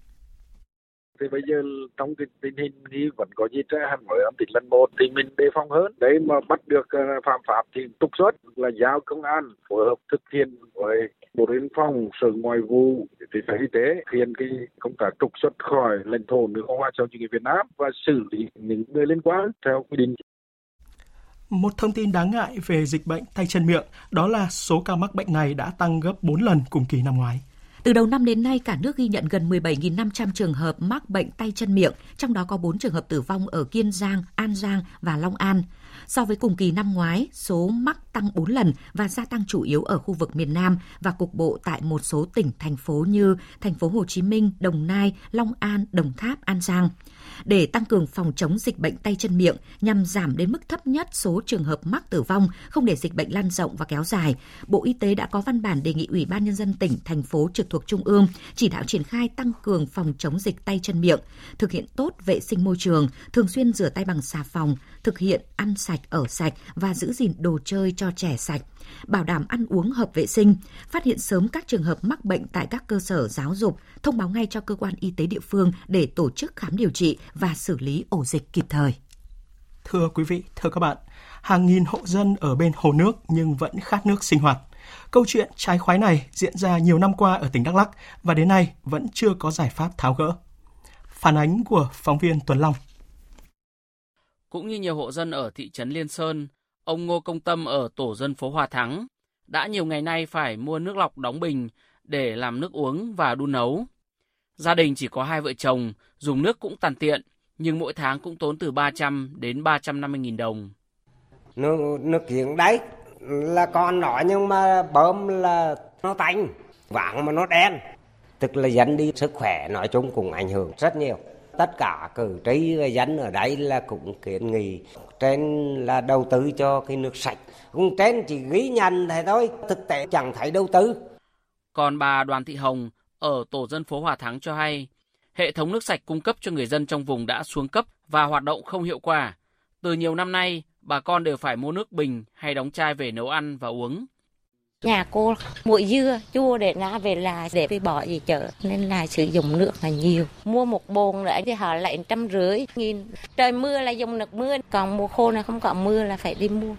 thì bây giờ trong cái tình hình nghi vẫn có gì trẻ hẳn mới âm tính lần một thì mình đề phòng hơn đấy mà bắt được ờ, phạm pháp thì trục xuất là giao công an phối hợp thực hiện với bộ đội phòng, sở ngoại vụ, thì sở y tế, hiện cái công tác trục xuất khỏi lãnh thổ nước cộng hòa xã hội chủ nghĩa việt nam và xử lý những người liên quan theo quy định một thông tin đáng ngại về dịch bệnh tay chân miệng, đó là số ca mắc bệnh này đã tăng gấp 4 lần cùng kỳ năm ngoái. Từ đầu năm đến nay, cả nước ghi nhận gần 17.500 trường hợp mắc bệnh tay chân miệng, trong đó có 4 trường hợp tử vong ở Kiên Giang, An Giang và Long An. So với cùng kỳ năm ngoái, số mắc tăng 4 lần và gia tăng chủ yếu ở khu vực miền Nam và cục bộ tại một số tỉnh thành phố như thành phố Hồ Chí Minh, Đồng Nai, Long An, Đồng Tháp, An Giang để tăng cường phòng chống dịch bệnh tay chân miệng nhằm giảm đến mức thấp nhất số trường hợp mắc tử vong, không để dịch bệnh lan rộng và kéo dài. Bộ Y tế đã có văn bản đề nghị Ủy ban nhân dân tỉnh, thành phố trực thuộc trung ương chỉ đạo triển khai tăng cường phòng chống dịch tay chân miệng, thực hiện tốt vệ sinh môi trường, thường xuyên rửa tay bằng xà phòng, thực hiện ăn sạch ở sạch và giữ gìn đồ chơi cho trẻ sạch bảo đảm ăn uống hợp vệ sinh, phát hiện sớm các trường hợp mắc bệnh tại các cơ sở giáo dục, thông báo ngay cho cơ quan y tế địa phương để tổ chức khám điều trị và xử lý ổ dịch kịp thời. Thưa quý vị, thưa các bạn, hàng nghìn hộ dân ở bên hồ nước nhưng vẫn khát nước sinh hoạt. Câu chuyện trái khoái này diễn ra nhiều năm qua ở tỉnh Đắk Lắk và đến nay vẫn chưa có giải pháp tháo gỡ. Phản ánh của phóng viên Tuấn Long. Cũng như nhiều hộ dân ở thị trấn Liên Sơn, ông Ngô Công Tâm ở tổ dân phố Hòa Thắng đã nhiều ngày nay phải mua nước lọc đóng bình để làm nước uống và đun nấu. Gia đình chỉ có hai vợ chồng, dùng nước cũng tàn tiện, nhưng mỗi tháng cũng tốn từ 300 đến 350 nghìn đồng. Nước, nước giếng đấy là con nọ nhưng mà bơm là nó tanh, vàng mà nó đen. Tức là dẫn đi sức khỏe nói chung cũng ảnh hưởng rất nhiều tất cả cử tri dân ở đây là cũng kiến nghị trên là đầu tư cho cái nước sạch. Cũng trên chỉ ghi nhanh thế thôi, thực tế chẳng thấy đầu tư. Còn bà Đoàn Thị Hồng ở tổ dân phố Hòa Thắng cho hay, hệ thống nước sạch cung cấp cho người dân trong vùng đã xuống cấp và hoạt động không hiệu quả. Từ nhiều năm nay, bà con đều phải mua nước bình hay đóng chai về nấu ăn và uống. Nhà cô mỗi dưa chua để ra về là để bị bỏ gì chợ nên là sử dụng nước là nhiều. Mua một bồn nữa thì họ lại trăm rưỡi nghìn. Trời mưa là dùng nước mưa, còn mùa khô này không có mưa là phải đi mua.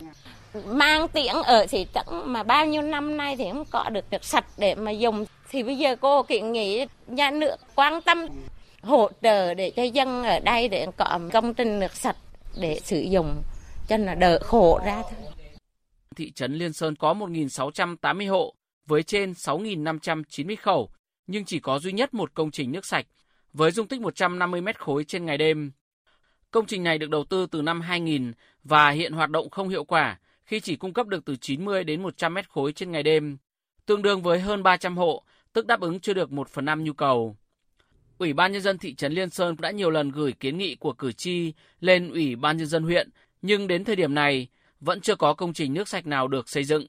Mang tiếng ở thì chẳng mà bao nhiêu năm nay thì không có được nước sạch để mà dùng. Thì bây giờ cô kiện nghĩ nhà nước quan tâm hỗ trợ để cho dân ở đây để có công trình nước sạch để sử dụng cho nó đỡ khổ ra thôi thị trấn Liên Sơn có 1.680 hộ với trên 6.590 khẩu, nhưng chỉ có duy nhất một công trình nước sạch với dung tích 150 mét khối trên ngày đêm. Công trình này được đầu tư từ năm 2000 và hiện hoạt động không hiệu quả khi chỉ cung cấp được từ 90 đến 100 mét khối trên ngày đêm, tương đương với hơn 300 hộ, tức đáp ứng chưa được 1 phần 5 nhu cầu. Ủy ban Nhân dân thị trấn Liên Sơn đã nhiều lần gửi kiến nghị của cử tri lên Ủy ban Nhân dân huyện, nhưng đến thời điểm này, vẫn chưa có công trình nước sạch nào được xây dựng.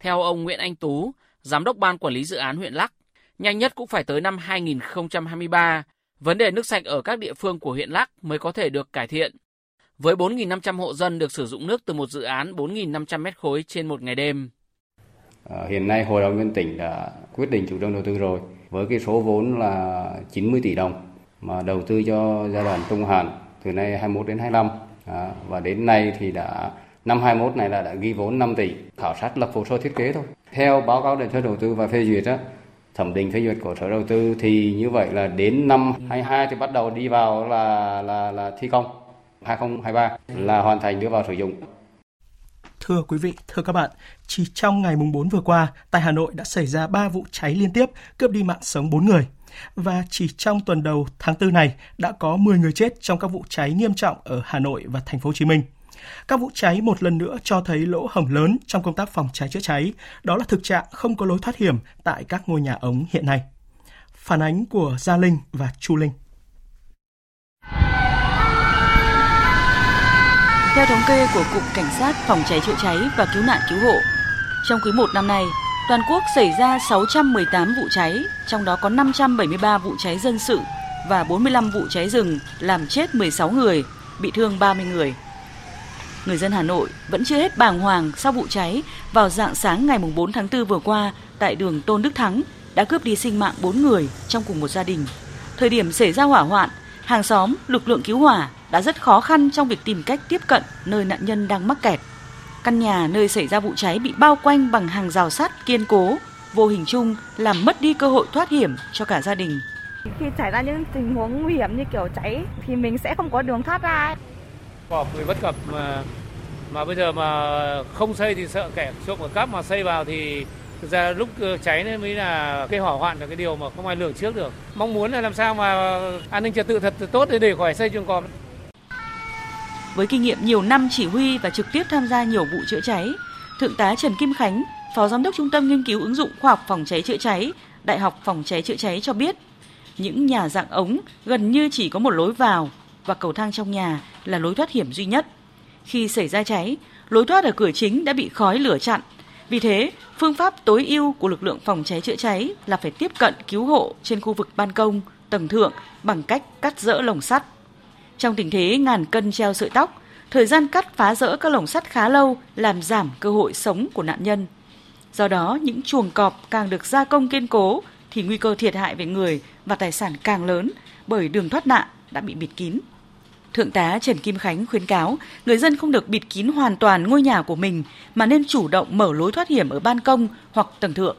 Theo ông Nguyễn Anh Tú, Giám đốc Ban Quản lý Dự án huyện Lắc, nhanh nhất cũng phải tới năm 2023, vấn đề nước sạch ở các địa phương của huyện Lắc mới có thể được cải thiện. Với 4.500 hộ dân được sử dụng nước từ một dự án 4.500 mét khối trên một ngày đêm. À, hiện nay Hội đồng nhân tỉnh đã quyết định chủ trương đầu tư rồi với cái số vốn là 90 tỷ đồng mà đầu tư cho giai đoạn trung hạn từ nay 21 đến 25 à, và đến nay thì đã Năm 21 này là đã ghi vốn 5 tỷ, khảo sát lập hồ sơ thiết kế thôi. Theo báo cáo đề xuất đầu tư và phê duyệt á, thẩm định phê duyệt của sở đầu tư thì như vậy là đến năm 22 thì bắt đầu đi vào là là là thi công 2023 là hoàn thành đưa vào sử dụng. Thưa quý vị, thưa các bạn, chỉ trong ngày mùng 4 vừa qua, tại Hà Nội đã xảy ra 3 vụ cháy liên tiếp, cướp đi mạng sống 4 người. Và chỉ trong tuần đầu tháng 4 này đã có 10 người chết trong các vụ cháy nghiêm trọng ở Hà Nội và thành phố Hồ Chí Minh. Các vụ cháy một lần nữa cho thấy lỗ hổng lớn trong công tác phòng cháy chữa cháy, đó là thực trạng không có lối thoát hiểm tại các ngôi nhà ống hiện nay. Phản ánh của Gia Linh và Chu Linh. Theo thống kê của Cục Cảnh sát Phòng cháy chữa cháy và Cứu nạn Cứu hộ, trong quý 1 năm nay, toàn quốc xảy ra 618 vụ cháy, trong đó có 573 vụ cháy dân sự và 45 vụ cháy rừng làm chết 16 người, bị thương 30 người. Người dân Hà Nội vẫn chưa hết bàng hoàng sau vụ cháy vào dạng sáng ngày 4 tháng 4 vừa qua tại đường Tôn Đức Thắng đã cướp đi sinh mạng 4 người trong cùng một gia đình. Thời điểm xảy ra hỏa hoạn, hàng xóm, lực lượng cứu hỏa đã rất khó khăn trong việc tìm cách tiếp cận nơi nạn nhân đang mắc kẹt. Căn nhà nơi xảy ra vụ cháy bị bao quanh bằng hàng rào sắt kiên cố, vô hình chung làm mất đi cơ hội thoát hiểm cho cả gia đình. Khi xảy ra những tình huống nguy hiểm như kiểu cháy thì mình sẽ không có đường thoát ra. Có người bất cập mà mà bây giờ mà không xây thì sợ kẻ trộm ở cắp mà xây vào thì thực ra lúc ờ, cháy nên mới là cái hỏa hoạn là cái điều mà không ai lường trước được. Mong muốn là làm sao mà an ninh trật tự thật tốt để để khỏi xây trường cọp. Với kinh nghiệm nhiều năm chỉ huy và trực tiếp tham gia nhiều vụ chữa cháy, Thượng tá Trần Kim Khánh, Phó Giám đốc Trung tâm Nghiên cứu ứng dụng khoa học phòng cháy chữa cháy, Đại học Phòng cháy chữa cháy cho biết, những nhà dạng ống gần như chỉ có một lối vào và cầu thang trong nhà là lối thoát hiểm duy nhất. Khi xảy ra cháy, lối thoát ở cửa chính đã bị khói lửa chặn. Vì thế, phương pháp tối ưu của lực lượng phòng cháy chữa cháy là phải tiếp cận cứu hộ trên khu vực ban công, tầng thượng bằng cách cắt rỡ lồng sắt. Trong tình thế ngàn cân treo sợi tóc, thời gian cắt phá rỡ các lồng sắt khá lâu làm giảm cơ hội sống của nạn nhân. Do đó, những chuồng cọp càng được gia công kiên cố thì nguy cơ thiệt hại về người và tài sản càng lớn bởi đường thoát nạn đã bị bịt kín. Thượng tá Trần Kim Khánh khuyến cáo người dân không được bịt kín hoàn toàn ngôi nhà của mình mà nên chủ động mở lối thoát hiểm ở ban công hoặc tầng thượng.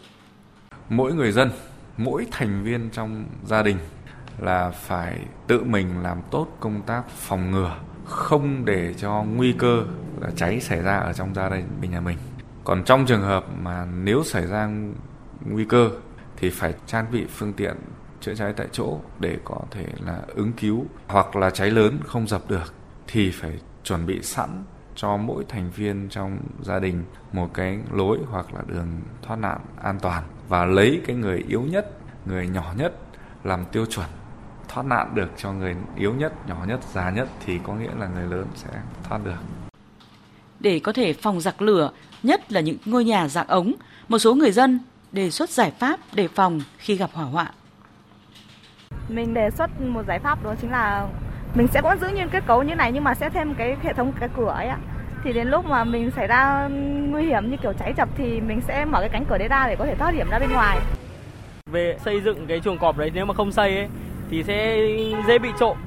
Mỗi người dân, mỗi thành viên trong gia đình là phải tự mình làm tốt công tác phòng ngừa, không để cho nguy cơ là cháy xảy ra ở trong gia đình nhà mình. Còn trong trường hợp mà nếu xảy ra nguy cơ thì phải trang bị phương tiện chữa cháy tại chỗ để có thể là ứng cứu hoặc là cháy lớn không dập được thì phải chuẩn bị sẵn cho mỗi thành viên trong gia đình một cái lối hoặc là đường thoát nạn an toàn và lấy cái người yếu nhất, người nhỏ nhất làm tiêu chuẩn thoát nạn được cho người yếu nhất, nhỏ nhất, già nhất thì có nghĩa là người lớn sẽ thoát được. Để có thể phòng giặc lửa, nhất là những ngôi nhà dạng ống, một số người dân đề xuất giải pháp đề phòng khi gặp hỏa hoạn. Mình đề xuất một giải pháp đó chính là mình sẽ vẫn giữ nguyên kết cấu như này nhưng mà sẽ thêm cái hệ thống cái cửa ấy ạ. Thì đến lúc mà mình xảy ra nguy hiểm như kiểu cháy chập thì mình sẽ mở cái cánh cửa đấy ra để có thể thoát hiểm ra bên ngoài. Về xây dựng cái chuồng cọp đấy, nếu mà không xây ấy, thì sẽ dễ bị trộm.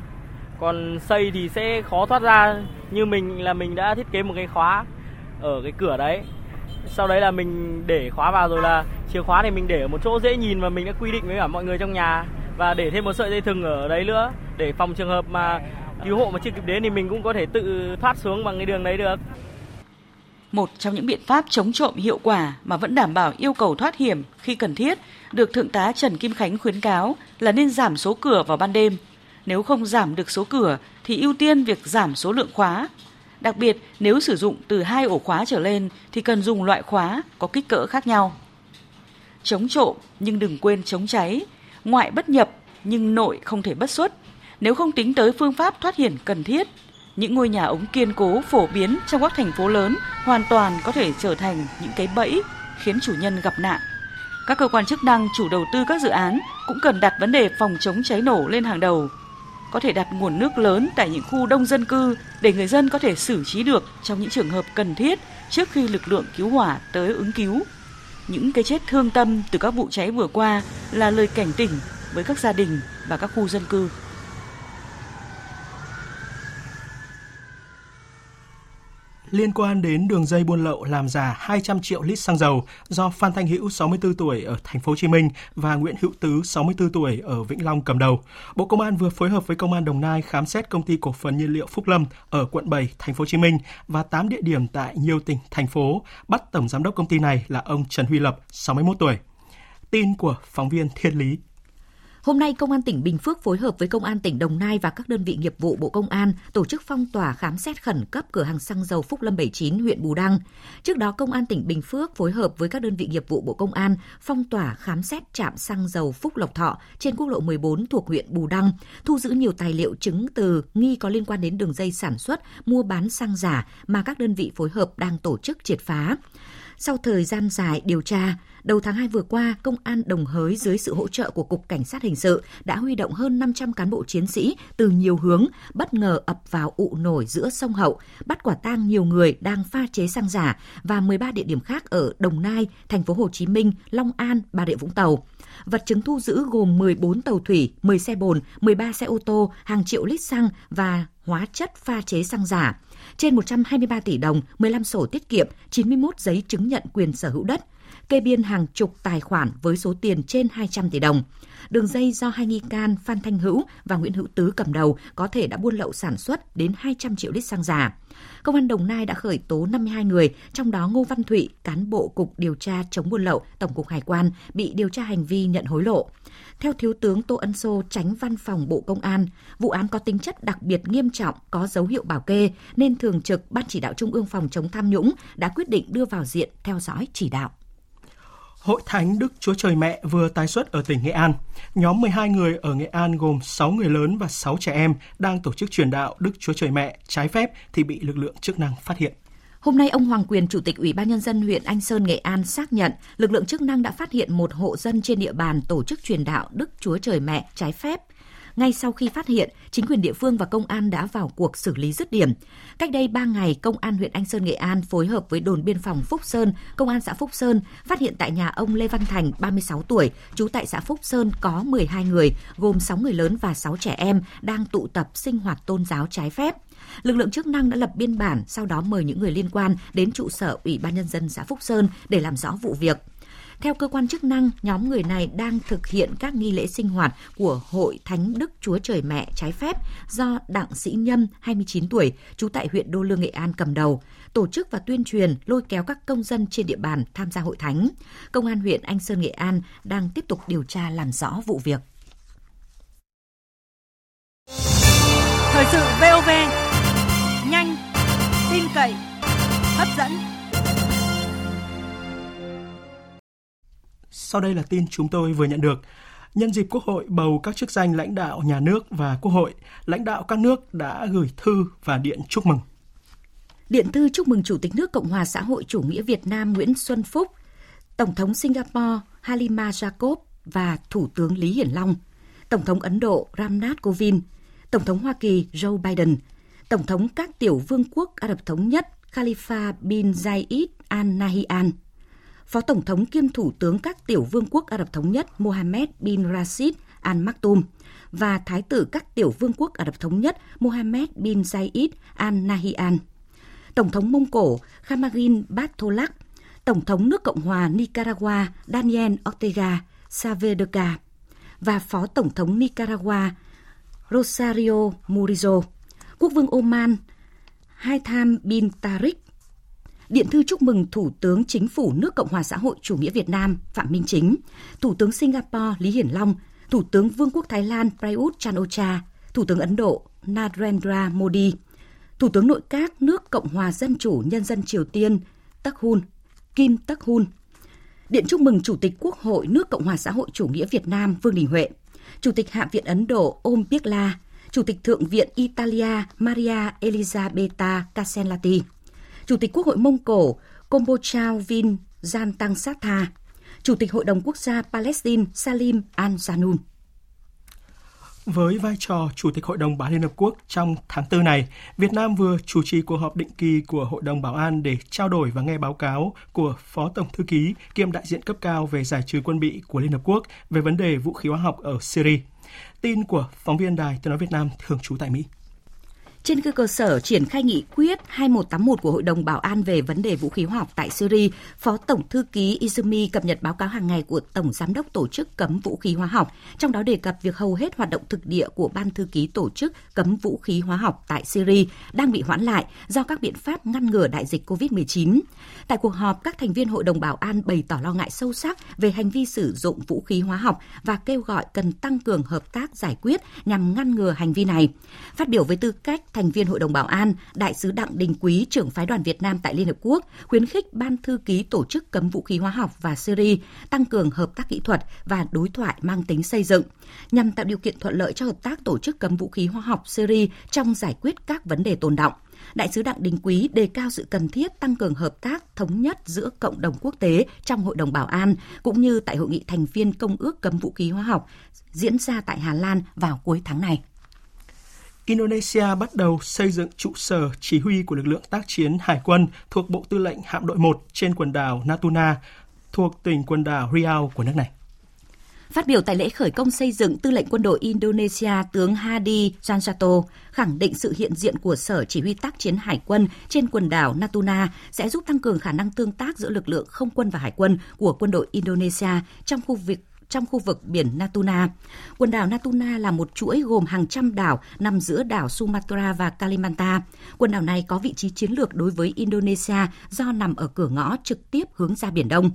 Còn xây thì sẽ khó thoát ra. Như mình là mình đã thiết kế một cái khóa ở cái cửa đấy. Sau đấy là mình để khóa vào rồi là chìa khóa này mình để ở một chỗ dễ nhìn và mình đã quy định với cả mọi người trong nhà và để thêm một sợi dây thừng ở đấy nữa để phòng trường hợp mà cứu hộ mà chưa kịp đến thì mình cũng có thể tự thoát xuống bằng cái đường đấy được. Một trong những biện pháp chống trộm hiệu quả mà vẫn đảm bảo yêu cầu thoát hiểm khi cần thiết được Thượng tá Trần Kim Khánh khuyến cáo là nên giảm số cửa vào ban đêm. Nếu không giảm được số cửa thì ưu tiên việc giảm số lượng khóa. Đặc biệt nếu sử dụng từ hai ổ khóa trở lên thì cần dùng loại khóa có kích cỡ khác nhau. Chống trộm nhưng đừng quên chống cháy ngoại bất nhập nhưng nội không thể bất xuất. Nếu không tính tới phương pháp thoát hiểm cần thiết, những ngôi nhà ống kiên cố phổ biến trong các thành phố lớn hoàn toàn có thể trở thành những cái bẫy khiến chủ nhân gặp nạn. Các cơ quan chức năng chủ đầu tư các dự án cũng cần đặt vấn đề phòng chống cháy nổ lên hàng đầu. Có thể đặt nguồn nước lớn tại những khu đông dân cư để người dân có thể xử trí được trong những trường hợp cần thiết trước khi lực lượng cứu hỏa tới ứng cứu. Những cái chết thương tâm từ các vụ cháy vừa qua là lời cảnh tỉnh với các gia đình và các khu dân cư. Liên quan đến đường dây buôn lậu làm giả 200 triệu lít xăng dầu do Phan Thanh Hữu 64 tuổi ở thành phố Hồ Chí Minh và Nguyễn Hữu Tứ 64 tuổi ở Vĩnh Long cầm đầu. Bộ Công an vừa phối hợp với Công an Đồng Nai khám xét công ty cổ phần nhiên liệu Phúc Lâm ở quận 7, thành phố Hồ Chí Minh và 8 địa điểm tại nhiều tỉnh thành phố, bắt tổng giám đốc công ty này là ông Trần Huy Lập 61 tuổi. Tin của phóng viên Thiên Lý Hôm nay, Công an tỉnh Bình Phước phối hợp với Công an tỉnh Đồng Nai và các đơn vị nghiệp vụ Bộ Công an tổ chức phong tỏa khám xét khẩn cấp cửa hàng xăng dầu Phúc Lâm 79 huyện Bù Đăng. Trước đó, Công an tỉnh Bình Phước phối hợp với các đơn vị nghiệp vụ Bộ Công an phong tỏa khám xét trạm xăng dầu Phúc Lộc Thọ trên quốc lộ 14 thuộc huyện Bù Đăng, thu giữ nhiều tài liệu chứng từ nghi có liên quan đến đường dây sản xuất, mua bán xăng giả mà các đơn vị phối hợp đang tổ chức triệt phá. Sau thời gian dài điều tra, đầu tháng 2 vừa qua, Công an Đồng Hới dưới sự hỗ trợ của Cục Cảnh sát Hình sự đã huy động hơn 500 cán bộ chiến sĩ từ nhiều hướng bất ngờ ập vào ụ nổi giữa sông Hậu, bắt quả tang nhiều người đang pha chế xăng giả và 13 địa điểm khác ở Đồng Nai, thành phố Hồ Chí Minh, Long An, Bà Rịa Vũng Tàu. Vật chứng thu giữ gồm 14 tàu thủy, 10 xe bồn, 13 xe ô tô, hàng triệu lít xăng và hóa chất pha chế xăng giả trên 123 tỷ đồng, 15 sổ tiết kiệm, 91 giấy chứng nhận quyền sở hữu đất, kê biên hàng chục tài khoản với số tiền trên 200 tỷ đồng. Đường dây do hai nghi can Phan Thanh Hữu và Nguyễn Hữu Tứ cầm đầu có thể đã buôn lậu sản xuất đến 200 triệu lít xăng giả. Công an Đồng Nai đã khởi tố 52 người, trong đó Ngô Văn Thụy, cán bộ Cục Điều tra chống buôn lậu, Tổng cục Hải quan, bị điều tra hành vi nhận hối lộ. Theo Thiếu tướng Tô Ân Sô, tránh văn phòng Bộ Công an, vụ án có tính chất đặc biệt nghiêm trọng, có dấu hiệu bảo kê, nên Thường trực Ban Chỉ đạo Trung ương phòng chống tham nhũng đã quyết định đưa vào diện theo dõi chỉ đạo. Hội Thánh Đức Chúa Trời Mẹ vừa tái xuất ở tỉnh Nghệ An. Nhóm 12 người ở Nghệ An gồm 6 người lớn và 6 trẻ em đang tổ chức truyền đạo Đức Chúa Trời Mẹ trái phép thì bị lực lượng chức năng phát hiện. Hôm nay, ông Hoàng Quyền, Chủ tịch Ủy ban Nhân dân huyện Anh Sơn, Nghệ An xác nhận lực lượng chức năng đã phát hiện một hộ dân trên địa bàn tổ chức truyền đạo Đức Chúa Trời Mẹ trái phép. Ngay sau khi phát hiện, chính quyền địa phương và công an đã vào cuộc xử lý dứt điểm. Cách đây 3 ngày, Công an huyện Anh Sơn, Nghệ An phối hợp với đồn biên phòng Phúc Sơn, Công an xã Phúc Sơn phát hiện tại nhà ông Lê Văn Thành, 36 tuổi, trú tại xã Phúc Sơn có 12 người, gồm 6 người lớn và 6 trẻ em đang tụ tập sinh hoạt tôn giáo trái phép. Lực lượng chức năng đã lập biên bản, sau đó mời những người liên quan đến trụ sở Ủy ban Nhân dân xã Phúc Sơn để làm rõ vụ việc. Theo cơ quan chức năng, nhóm người này đang thực hiện các nghi lễ sinh hoạt của Hội Thánh Đức Chúa Trời Mẹ trái phép do Đặng Sĩ Nhâm, 29 tuổi, trú tại huyện Đô Lương, Nghệ An cầm đầu, tổ chức và tuyên truyền lôi kéo các công dân trên địa bàn tham gia hội thánh. Công an huyện Anh Sơn, Nghệ An đang tiếp tục điều tra làm rõ vụ việc. Thời sự VOV, nhanh, tin cậy, hấp dẫn. Sau đây là tin chúng tôi vừa nhận được. Nhân dịp Quốc hội bầu các chức danh lãnh đạo nhà nước và Quốc hội, lãnh đạo các nước đã gửi thư và điện chúc mừng. Điện thư chúc mừng Chủ tịch nước Cộng hòa xã hội chủ nghĩa Việt Nam Nguyễn Xuân Phúc, Tổng thống Singapore Halima Jacob và Thủ tướng Lý Hiển Long, Tổng thống Ấn Độ Ramnath Kovind, Tổng thống Hoa Kỳ Joe Biden, Tổng thống các tiểu vương quốc Ả Rập Thống Nhất Khalifa bin Zayed Al Nahyan, Phó Tổng thống kiêm Thủ tướng các tiểu vương quốc Ả Rập Thống Nhất Mohammed bin Rashid Al Maktoum và Thái tử các tiểu vương quốc Ả Rập Thống Nhất Mohammed bin Zayed Al Nahyan. Tổng thống Mông Cổ Khamagin Bartolak, Tổng thống nước Cộng hòa Nicaragua Daniel Ortega Saavedra và Phó Tổng thống Nicaragua Rosario Murillo, Quốc vương Oman Haitham bin Tariq, Điện thư chúc mừng Thủ tướng Chính phủ nước Cộng hòa xã hội chủ nghĩa Việt Nam Phạm Minh Chính, Thủ tướng Singapore Lý Hiển Long, Thủ tướng Vương quốc Thái Lan Prayut Chan-o-cha, Thủ tướng Ấn Độ Narendra Modi, Thủ tướng Nội các nước Cộng hòa Dân chủ Nhân dân Triều Tiên Tắc Hun, Kim Tắc Hun, Điện chúc mừng Chủ tịch Quốc hội nước Cộng hòa xã hội chủ nghĩa Việt Nam Vương Đình Huệ, Chủ tịch Hạ viện Ấn Độ Om Birla, Chủ tịch Thượng viện Italia Maria Elisabetta Casellati, Chủ tịch Quốc hội Mông Cổ Kombochao Vin Jantang Satha, Chủ tịch Hội đồng Quốc gia Palestine Salim Al-Zanun. Với vai trò Chủ tịch Hội đồng Bảo an Liên Hợp Quốc trong tháng 4 này, Việt Nam vừa chủ trì cuộc họp định kỳ của Hội đồng Bảo an để trao đổi và nghe báo cáo của Phó Tổng Thư ký kiêm đại diện cấp cao về giải trừ quân bị của Liên Hợp Quốc về vấn đề vũ khí hóa học ở Syria. Tin của phóng viên Đài Tiếng Nói Việt Nam thường trú tại Mỹ. Trên cơ sở triển khai nghị quyết 2181 của Hội đồng Bảo an về vấn đề vũ khí hóa học tại Syria, Phó Tổng Thư ký Izumi cập nhật báo cáo hàng ngày của Tổng Giám đốc Tổ chức Cấm Vũ khí Hóa học, trong đó đề cập việc hầu hết hoạt động thực địa của Ban Thư ký Tổ chức Cấm Vũ khí Hóa học tại Syria đang bị hoãn lại do các biện pháp ngăn ngừa đại dịch COVID-19. Tại cuộc họp, các thành viên Hội đồng Bảo an bày tỏ lo ngại sâu sắc về hành vi sử dụng vũ khí hóa học và kêu gọi cần tăng cường hợp tác giải quyết nhằm ngăn ngừa hành vi này. Phát biểu với tư cách thành viên Hội đồng Bảo an, Đại sứ Đặng Đình Quý, trưởng phái đoàn Việt Nam tại Liên Hợp Quốc, khuyến khích Ban Thư ký Tổ chức Cấm Vũ khí Hóa học và Syria tăng cường hợp tác kỹ thuật và đối thoại mang tính xây dựng, nhằm tạo điều kiện thuận lợi cho hợp tác Tổ chức Cấm Vũ khí Hóa học Syria trong giải quyết các vấn đề tồn động. Đại sứ Đặng Đình Quý đề cao sự cần thiết tăng cường hợp tác thống nhất giữa cộng đồng quốc tế trong Hội đồng Bảo an cũng như tại hội nghị thành viên Công ước cấm vũ khí hóa học diễn ra tại Hà Lan vào cuối tháng này. Indonesia bắt đầu xây dựng trụ sở chỉ huy của lực lượng tác chiến hải quân thuộc Bộ Tư lệnh Hạm đội 1 trên quần đảo Natuna, thuộc tỉnh quần đảo Riau của nước này. Phát biểu tại lễ khởi công xây dựng, Tư lệnh quân đội Indonesia tướng Hadi Janjato khẳng định sự hiện diện của Sở Chỉ huy tác chiến Hải quân trên quần đảo Natuna sẽ giúp tăng cường khả năng tương tác giữa lực lượng không quân và hải quân của quân đội Indonesia trong khu vực trong khu vực biển Natuna. Quần đảo Natuna là một chuỗi gồm hàng trăm đảo nằm giữa đảo Sumatra và Kalimantan. Quần đảo này có vị trí chiến lược đối với Indonesia do nằm ở cửa ngõ trực tiếp hướng ra Biển Đông.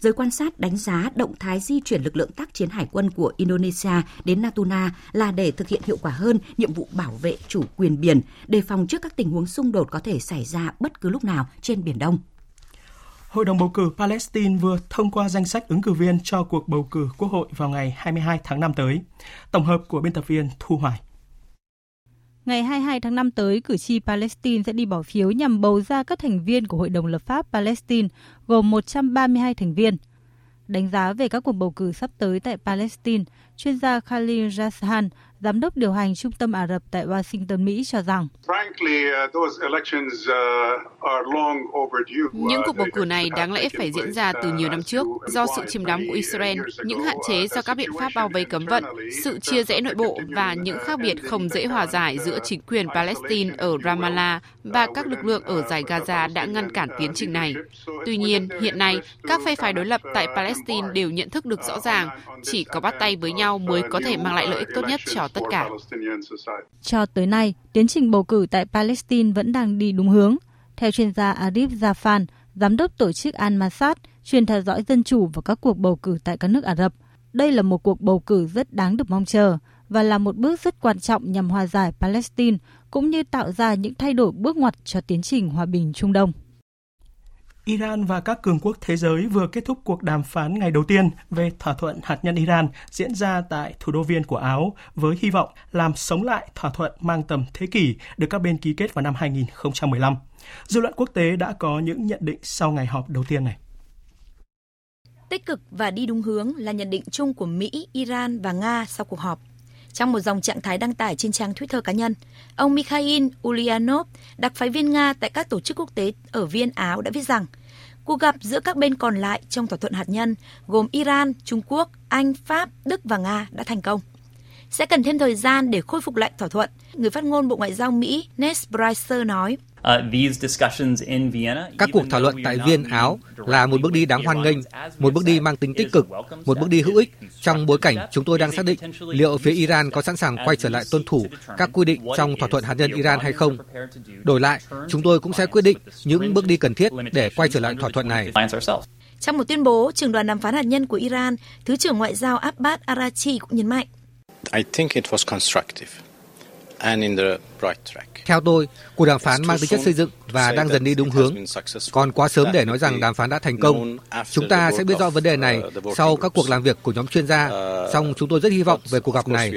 Giới quan sát đánh giá động thái di chuyển lực lượng tác chiến hải quân của Indonesia đến Natuna là để thực hiện hiệu quả hơn nhiệm vụ bảo vệ chủ quyền biển, đề phòng trước các tình huống xung đột có thể xảy ra bất cứ lúc nào trên Biển Đông. Hội đồng bầu cử Palestine vừa thông qua danh sách ứng cử viên cho cuộc bầu cử quốc hội vào ngày 22 tháng 5 tới. Tổng hợp của biên tập viên Thu Hoài. Ngày 22 tháng 5 tới, cử tri Palestine sẽ đi bỏ phiếu nhằm bầu ra các thành viên của Hội đồng lập pháp Palestine, gồm 132 thành viên. Đánh giá về các cuộc bầu cử sắp tới tại Palestine, chuyên gia Khalil Jashan, giám đốc điều hành Trung tâm Ả Rập tại Washington, Mỹ cho rằng những cuộc bầu cử này đáng lẽ phải diễn ra từ nhiều năm trước do sự chiếm đóng của Israel, những hạn chế do các biện pháp bao vây cấm vận, sự chia rẽ nội bộ và những khác biệt không dễ hòa giải giữa chính quyền Palestine ở Ramallah và các lực lượng ở giải Gaza đã ngăn cản tiến trình này. Tuy nhiên, hiện nay, các phe phái đối lập tại Palestine đều nhận thức được rõ ràng chỉ có bắt tay với nhau mới có thể mang lại lợi ích tốt nhất cho tất cả. Cho tới nay, tiến trình bầu cử tại Palestine vẫn đang đi đúng hướng. Theo chuyên gia Arif Zafan, giám đốc tổ chức Al-Masad, chuyên theo dõi dân chủ và các cuộc bầu cử tại các nước Ả Rập, đây là một cuộc bầu cử rất đáng được mong chờ và là một bước rất quan trọng nhằm hòa giải Palestine cũng như tạo ra những thay đổi bước ngoặt cho tiến trình hòa bình Trung Đông. Iran và các cường quốc thế giới vừa kết thúc cuộc đàm phán ngày đầu tiên về thỏa thuận hạt nhân Iran diễn ra tại thủ đô Viên của Áo với hy vọng làm sống lại thỏa thuận mang tầm thế kỷ được các bên ký kết vào năm 2015. Dư luận quốc tế đã có những nhận định sau ngày họp đầu tiên này. Tích cực và đi đúng hướng là nhận định chung của Mỹ, Iran và Nga sau cuộc họp. Trong một dòng trạng thái đăng tải trên trang Twitter cá nhân, ông Mikhail Ulyanov, đặc phái viên Nga tại các tổ chức quốc tế ở Viên Áo đã viết rằng cuộc gặp giữa các bên còn lại trong thỏa thuận hạt nhân gồm Iran, Trung Quốc, Anh, Pháp, Đức và Nga đã thành công. Sẽ cần thêm thời gian để khôi phục lại thỏa thuận, người phát ngôn Bộ Ngoại giao Mỹ Ned Price nói. Các cuộc thảo luận tại Viên, Áo là một bước đi đáng hoan nghênh, một bước đi mang tính tích cực, một bước đi hữu ích trong bối cảnh chúng tôi đang xác định liệu phía Iran có sẵn sàng quay trở lại tuân thủ các quy định trong thỏa thuận hạt nhân Iran hay không. Đổi lại, chúng tôi cũng sẽ quyết định những bước đi cần thiết để quay trở lại thỏa thuận này. Trong một tuyên bố, trưởng đoàn đàm phán hạt nhân của Iran, Thứ trưởng Ngoại giao Abbas Arachi cũng nhấn mạnh. I think it was constructive. Theo tôi, cuộc đàm phán mang tính chất xây dựng và đang dần đi đúng hướng. Còn quá sớm để nói rằng đàm phán đã thành công. Chúng ta sẽ biết rõ vấn đề này sau các cuộc làm việc của nhóm chuyên gia. Song chúng tôi rất hy vọng về cuộc gặp này.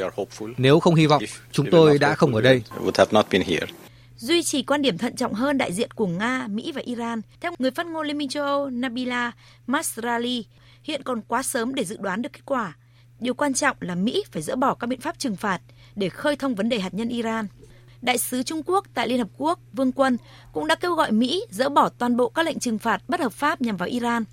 Nếu không hy vọng, chúng tôi đã không ở đây. Duy trì quan điểm thận trọng hơn đại diện của Nga, Mỹ và Iran, theo người phát ngôn Liên minh châu Âu Nabila Masrali, hiện còn quá sớm để dự đoán được kết quả. Điều quan trọng là Mỹ phải dỡ bỏ các biện pháp trừng phạt để khơi thông vấn đề hạt nhân Iran. Đại sứ Trung Quốc tại Liên Hợp Quốc Vương Quân cũng đã kêu gọi Mỹ dỡ bỏ toàn bộ các lệnh trừng phạt bất hợp pháp nhằm vào Iran.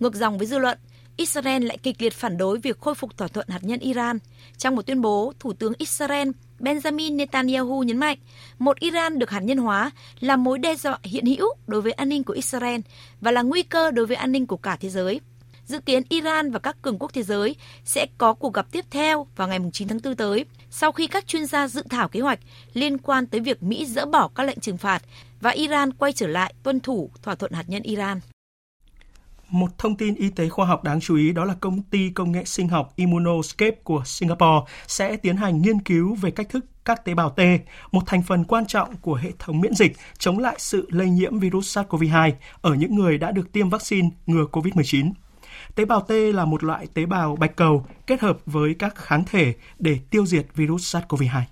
Ngược dòng với dư luận, Israel lại kịch liệt phản đối việc khôi phục thỏa thuận hạt nhân Iran. Trong một tuyên bố, Thủ tướng Israel Benjamin Netanyahu nhấn mạnh, một Iran được hạt nhân hóa là mối đe dọa hiện hữu đối với an ninh của Israel và là nguy cơ đối với an ninh của cả thế giới. Dự kiến Iran và các cường quốc thế giới sẽ có cuộc gặp tiếp theo vào ngày 9 tháng 4 tới, sau khi các chuyên gia dự thảo kế hoạch liên quan tới việc Mỹ dỡ bỏ các lệnh trừng phạt và Iran quay trở lại tuân thủ thỏa thuận hạt nhân Iran. Một thông tin y tế khoa học đáng chú ý đó là công ty công nghệ sinh học Immunoscape của Singapore sẽ tiến hành nghiên cứu về cách thức các tế bào T, một thành phần quan trọng của hệ thống miễn dịch chống lại sự lây nhiễm virus SARS-CoV-2 ở những người đã được tiêm vaccine ngừa COVID-19. Tế bào T là một loại tế bào bạch cầu kết hợp với các kháng thể để tiêu diệt virus SARS-CoV-2.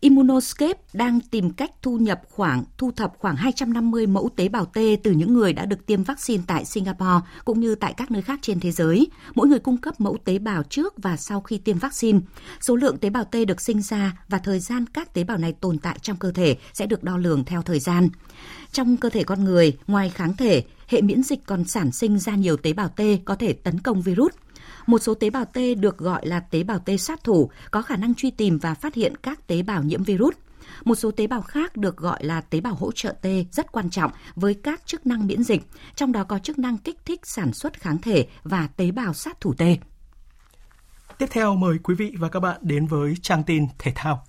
Immunoscape đang tìm cách thu nhập khoảng thu thập khoảng 250 mẫu tế bào T từ những người đã được tiêm vaccine tại Singapore cũng như tại các nơi khác trên thế giới. Mỗi người cung cấp mẫu tế bào trước và sau khi tiêm vaccine. Số lượng tế bào T được sinh ra và thời gian các tế bào này tồn tại trong cơ thể sẽ được đo lường theo thời gian. Trong cơ thể con người, ngoài kháng thể, hệ miễn dịch còn sản sinh ra nhiều tế bào T có thể tấn công virus. Một số tế bào T được gọi là tế bào T sát thủ, có khả năng truy tìm và phát hiện các tế bào nhiễm virus. Một số tế bào khác được gọi là tế bào hỗ trợ T rất quan trọng với các chức năng miễn dịch, trong đó có chức năng kích thích sản xuất kháng thể và tế bào sát thủ T. Tiếp theo mời quý vị và các bạn đến với trang tin thể thao.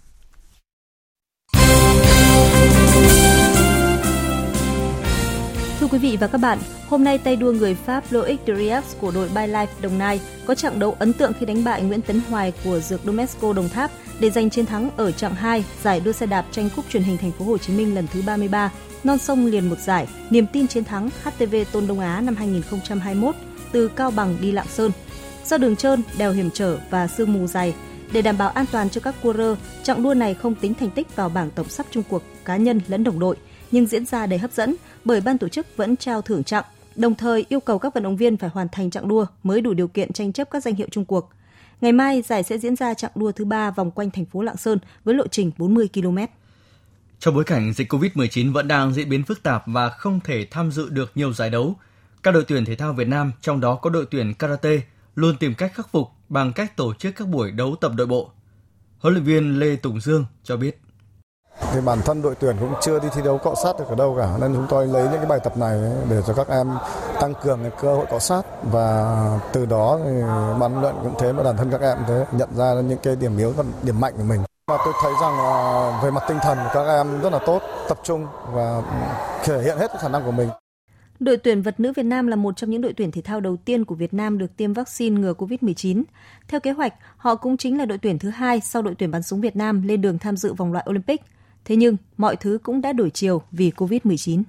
Thưa quý vị và các bạn, hôm nay tay đua người Pháp Loic Derieux của đội Bylife Đồng Nai có trận đấu ấn tượng khi đánh bại Nguyễn Tấn Hoài của Dược Domesco Đồng Tháp để giành chiến thắng ở chặng 2 giải đua xe đạp tranh cúp truyền hình thành phố Hồ Chí Minh lần thứ 33, non sông liền một giải, niềm tin chiến thắng HTV Tôn Đông Á năm 2021 từ Cao Bằng đi Lạng Sơn. Do đường trơn, đèo hiểm trở và sương mù dày, để đảm bảo an toàn cho các cua rơ, chặng đua này không tính thành tích vào bảng tổng sắp chung cuộc cá nhân lẫn đồng đội, nhưng diễn ra đầy hấp dẫn bởi ban tổ chức vẫn trao thưởng chặng, đồng thời yêu cầu các vận động viên phải hoàn thành chặng đua mới đủ điều kiện tranh chấp các danh hiệu chung cuộc. Ngày mai, giải sẽ diễn ra chặng đua thứ ba vòng quanh thành phố Lạng Sơn với lộ trình 40 km. Trong bối cảnh dịch COVID-19 vẫn đang diễn biến phức tạp và không thể tham dự được nhiều giải đấu, các đội tuyển thể thao Việt Nam, trong đó có đội tuyển karate, luôn tìm cách khắc phục bằng cách tổ chức các buổi đấu tập đội bộ. Huấn luyện viên Lê Tùng Dương cho biết. Thì bản thân đội tuyển cũng chưa đi thi đấu cọ sát được ở đâu cả nên chúng tôi lấy những cái bài tập này để cho các em tăng cường cái cơ hội cọ sát và từ đó thì ban luyện cũng thế mà bản thân các em thế nhận ra những cái điểm yếu và điểm mạnh của mình. Và tôi thấy rằng về mặt tinh thần các em rất là tốt, tập trung và thể hiện hết khả năng của mình. Đội tuyển vật nữ Việt Nam là một trong những đội tuyển thể thao đầu tiên của Việt Nam được tiêm vaccine ngừa COVID-19. Theo kế hoạch, họ cũng chính là đội tuyển thứ hai sau đội tuyển bắn súng Việt Nam lên đường tham dự vòng loại Olympic. Thế nhưng, mọi thứ cũng đã đổi chiều vì COVID-19.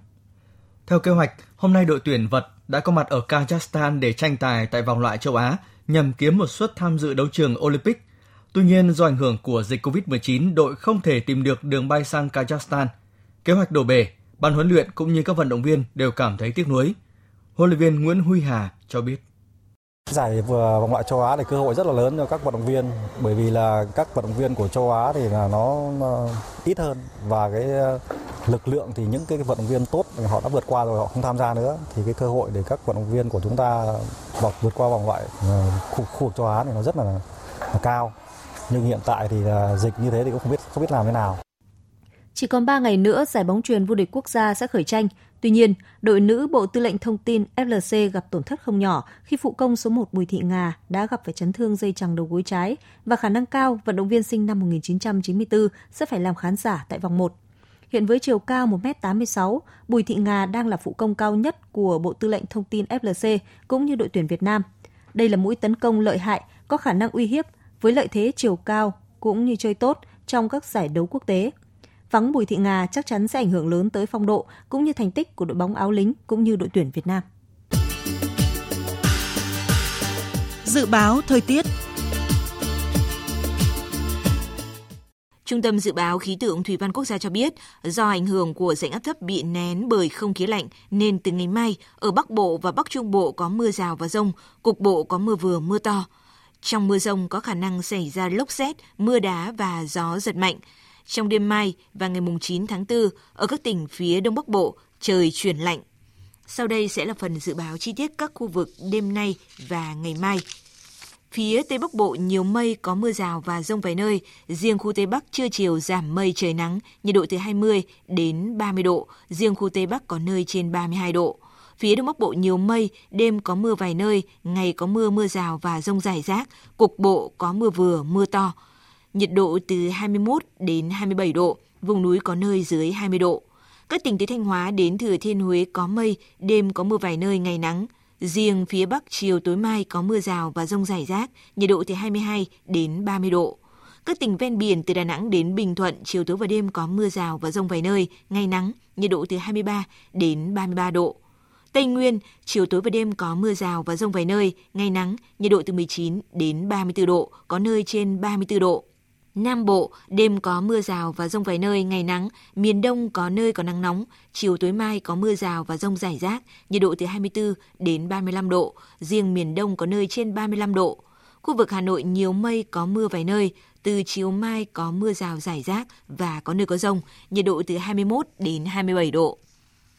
Theo kế hoạch, hôm nay đội tuyển vật đã có mặt ở Kazakhstan để tranh tài tại vòng loại châu Á nhằm kiếm một suất tham dự đấu trường Olympic. Tuy nhiên, do ảnh hưởng của dịch COVID-19, đội không thể tìm được đường bay sang Kazakhstan. Kế hoạch đổ bể, ban huấn luyện cũng như các vận động viên đều cảm thấy tiếc nuối. Huấn luyện viên Nguyễn Huy Hà cho biết. Giải vừa vòng loại châu Á thì cơ hội rất là lớn cho các vận động viên bởi vì là các vận động viên của châu Á thì là nó, ít hơn. Và cái ờ, lực lượng thì những cái vận động viên tốt thì họ đã vượt qua rồi họ không tham gia nữa. Thì cái cơ hội để các vận động viên của chúng ta vượt qua vòng loại ờ, khu, khu vực châu Á thì nó rất là, là cao. Nhưng hiện tại thì là dịch như thế thì cũng không biết không biết làm thế nào. Chỉ còn 3 ngày nữa, giải bóng truyền vô địch quốc gia sẽ khởi tranh. Tuy nhiên, đội nữ Bộ Tư lệnh Thông tin FLC gặp tổn thất không nhỏ khi phụ công số 1 Bùi Thị Ngà đã gặp phải chấn thương dây chằng đầu gối trái và khả năng cao vận động viên sinh năm 1994 sẽ phải làm khán giả tại vòng 1. Hiện với chiều cao 1m86, Bùi Thị Ngà đang là phụ công cao nhất của Bộ Tư lệnh Thông tin FLC cũng như đội tuyển Việt Nam. Đây là mũi tấn công lợi hại, có khả năng uy hiếp với lợi thế chiều cao cũng như chơi tốt trong các giải đấu quốc tế. Vắng Bùi Thị Ngà chắc chắn sẽ ảnh hưởng lớn tới phong độ cũng như thành tích của đội bóng áo lính cũng như đội tuyển Việt Nam. Dự báo thời tiết Trung tâm Dự báo Khí tượng Thủy văn Quốc gia cho biết, do ảnh hưởng của rãnh áp thấp bị nén bởi không khí lạnh, nên từ ngày mai, ở Bắc Bộ và Bắc Trung Bộ có mưa rào và rông, cục bộ có mưa vừa mưa to. Trong mưa rông có khả năng xảy ra lốc xét, mưa đá và gió giật mạnh. Trong đêm mai và ngày 9 tháng 4, ở các tỉnh phía Đông Bắc Bộ, trời chuyển lạnh. Sau đây sẽ là phần dự báo chi tiết các khu vực đêm nay và ngày mai. Phía Tây Bắc Bộ nhiều mây có mưa rào và rông vài nơi, riêng khu Tây Bắc trưa chiều giảm mây trời nắng, nhiệt độ từ 20 đến 30 độ, riêng khu Tây Bắc có nơi trên 32 độ. Phía Đông Bắc Bộ nhiều mây, đêm có mưa vài nơi, ngày có mưa mưa rào và rông rải rác, cục bộ có mưa vừa, mưa to. Nhiệt độ từ 21 đến 27 độ, vùng núi có nơi dưới 20 độ. Các tỉnh từ Thanh Hóa đến Thừa Thiên Huế có mây, đêm có mưa vài nơi, ngày nắng. Riêng phía Bắc chiều tối mai có mưa rào và rông rải rác, nhiệt độ từ 22 đến 30 độ. Các tỉnh ven biển từ Đà Nẵng đến Bình Thuận, chiều tối và đêm có mưa rào và rông vài nơi, ngày nắng, nhiệt độ từ 23 đến 33 độ. Tây Nguyên, chiều tối và đêm có mưa rào và rông vài nơi, ngày nắng, nhiệt độ từ 19 đến 34 độ, có nơi trên 34 độ. Nam Bộ, đêm có mưa rào và rông vài nơi, ngày nắng, miền Đông có nơi có nắng nóng, chiều tối mai có mưa rào và rông rải rác, nhiệt độ từ 24 đến 35 độ, riêng miền Đông có nơi trên 35 độ. Khu vực Hà Nội nhiều mây có mưa vài nơi, từ chiều mai có mưa rào rải rác và có nơi có rông, nhiệt độ từ 21 đến 27 độ.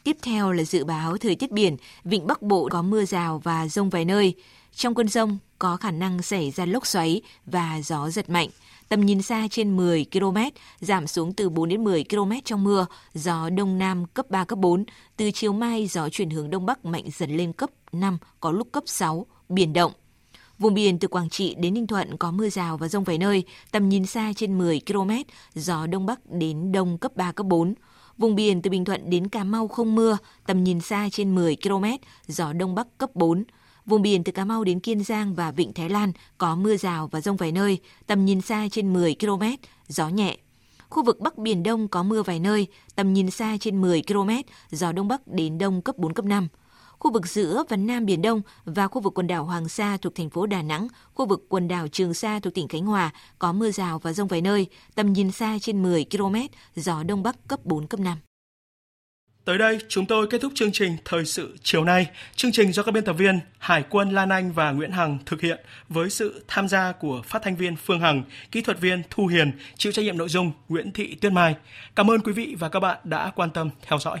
Tiếp theo là dự báo thời tiết biển, vịnh Bắc Bộ có mưa rào và rông vài nơi. Trong cơn rông có khả năng xảy ra lốc xoáy và gió giật mạnh. Tầm nhìn xa trên 10 km, giảm xuống từ 4 đến 10 km trong mưa, gió đông nam cấp 3, cấp 4. Từ chiều mai, gió chuyển hướng đông bắc mạnh dần lên cấp 5, có lúc cấp 6, biển động. Vùng biển từ Quảng Trị đến Ninh Thuận có mưa rào và rông vài nơi, tầm nhìn xa trên 10 km, gió đông bắc đến đông cấp 3, cấp 4. Vùng biển từ Bình Thuận đến Cà Mau không mưa, tầm nhìn xa trên 10 km, gió đông bắc cấp 4. Vùng biển từ Cà Mau đến Kiên Giang và Vịnh Thái Lan có mưa rào và rông vài nơi, tầm nhìn xa trên 10 km, gió nhẹ. Khu vực Bắc Biển Đông có mưa vài nơi, tầm nhìn xa trên 10 km, gió Đông Bắc đến Đông cấp 4, cấp 5. Khu vực giữa và Nam Biển Đông và khu vực quần đảo Hoàng Sa thuộc thành phố Đà Nẵng, khu vực quần đảo Trường Sa thuộc tỉnh Khánh Hòa có mưa rào và rông vài nơi, tầm nhìn xa trên 10 km, gió Đông Bắc cấp 4, cấp 5. Tới đây, chúng tôi kết thúc chương trình Thời sự chiều nay. Chương trình do các biên tập viên Hải quân Lan Anh và Nguyễn Hằng thực hiện với sự tham gia của phát thanh viên Phương Hằng, kỹ thuật viên Thu Hiền, chịu trách nhiệm nội dung Nguyễn Thị Tuyết Mai. Cảm ơn quý vị và các bạn đã quan tâm theo dõi.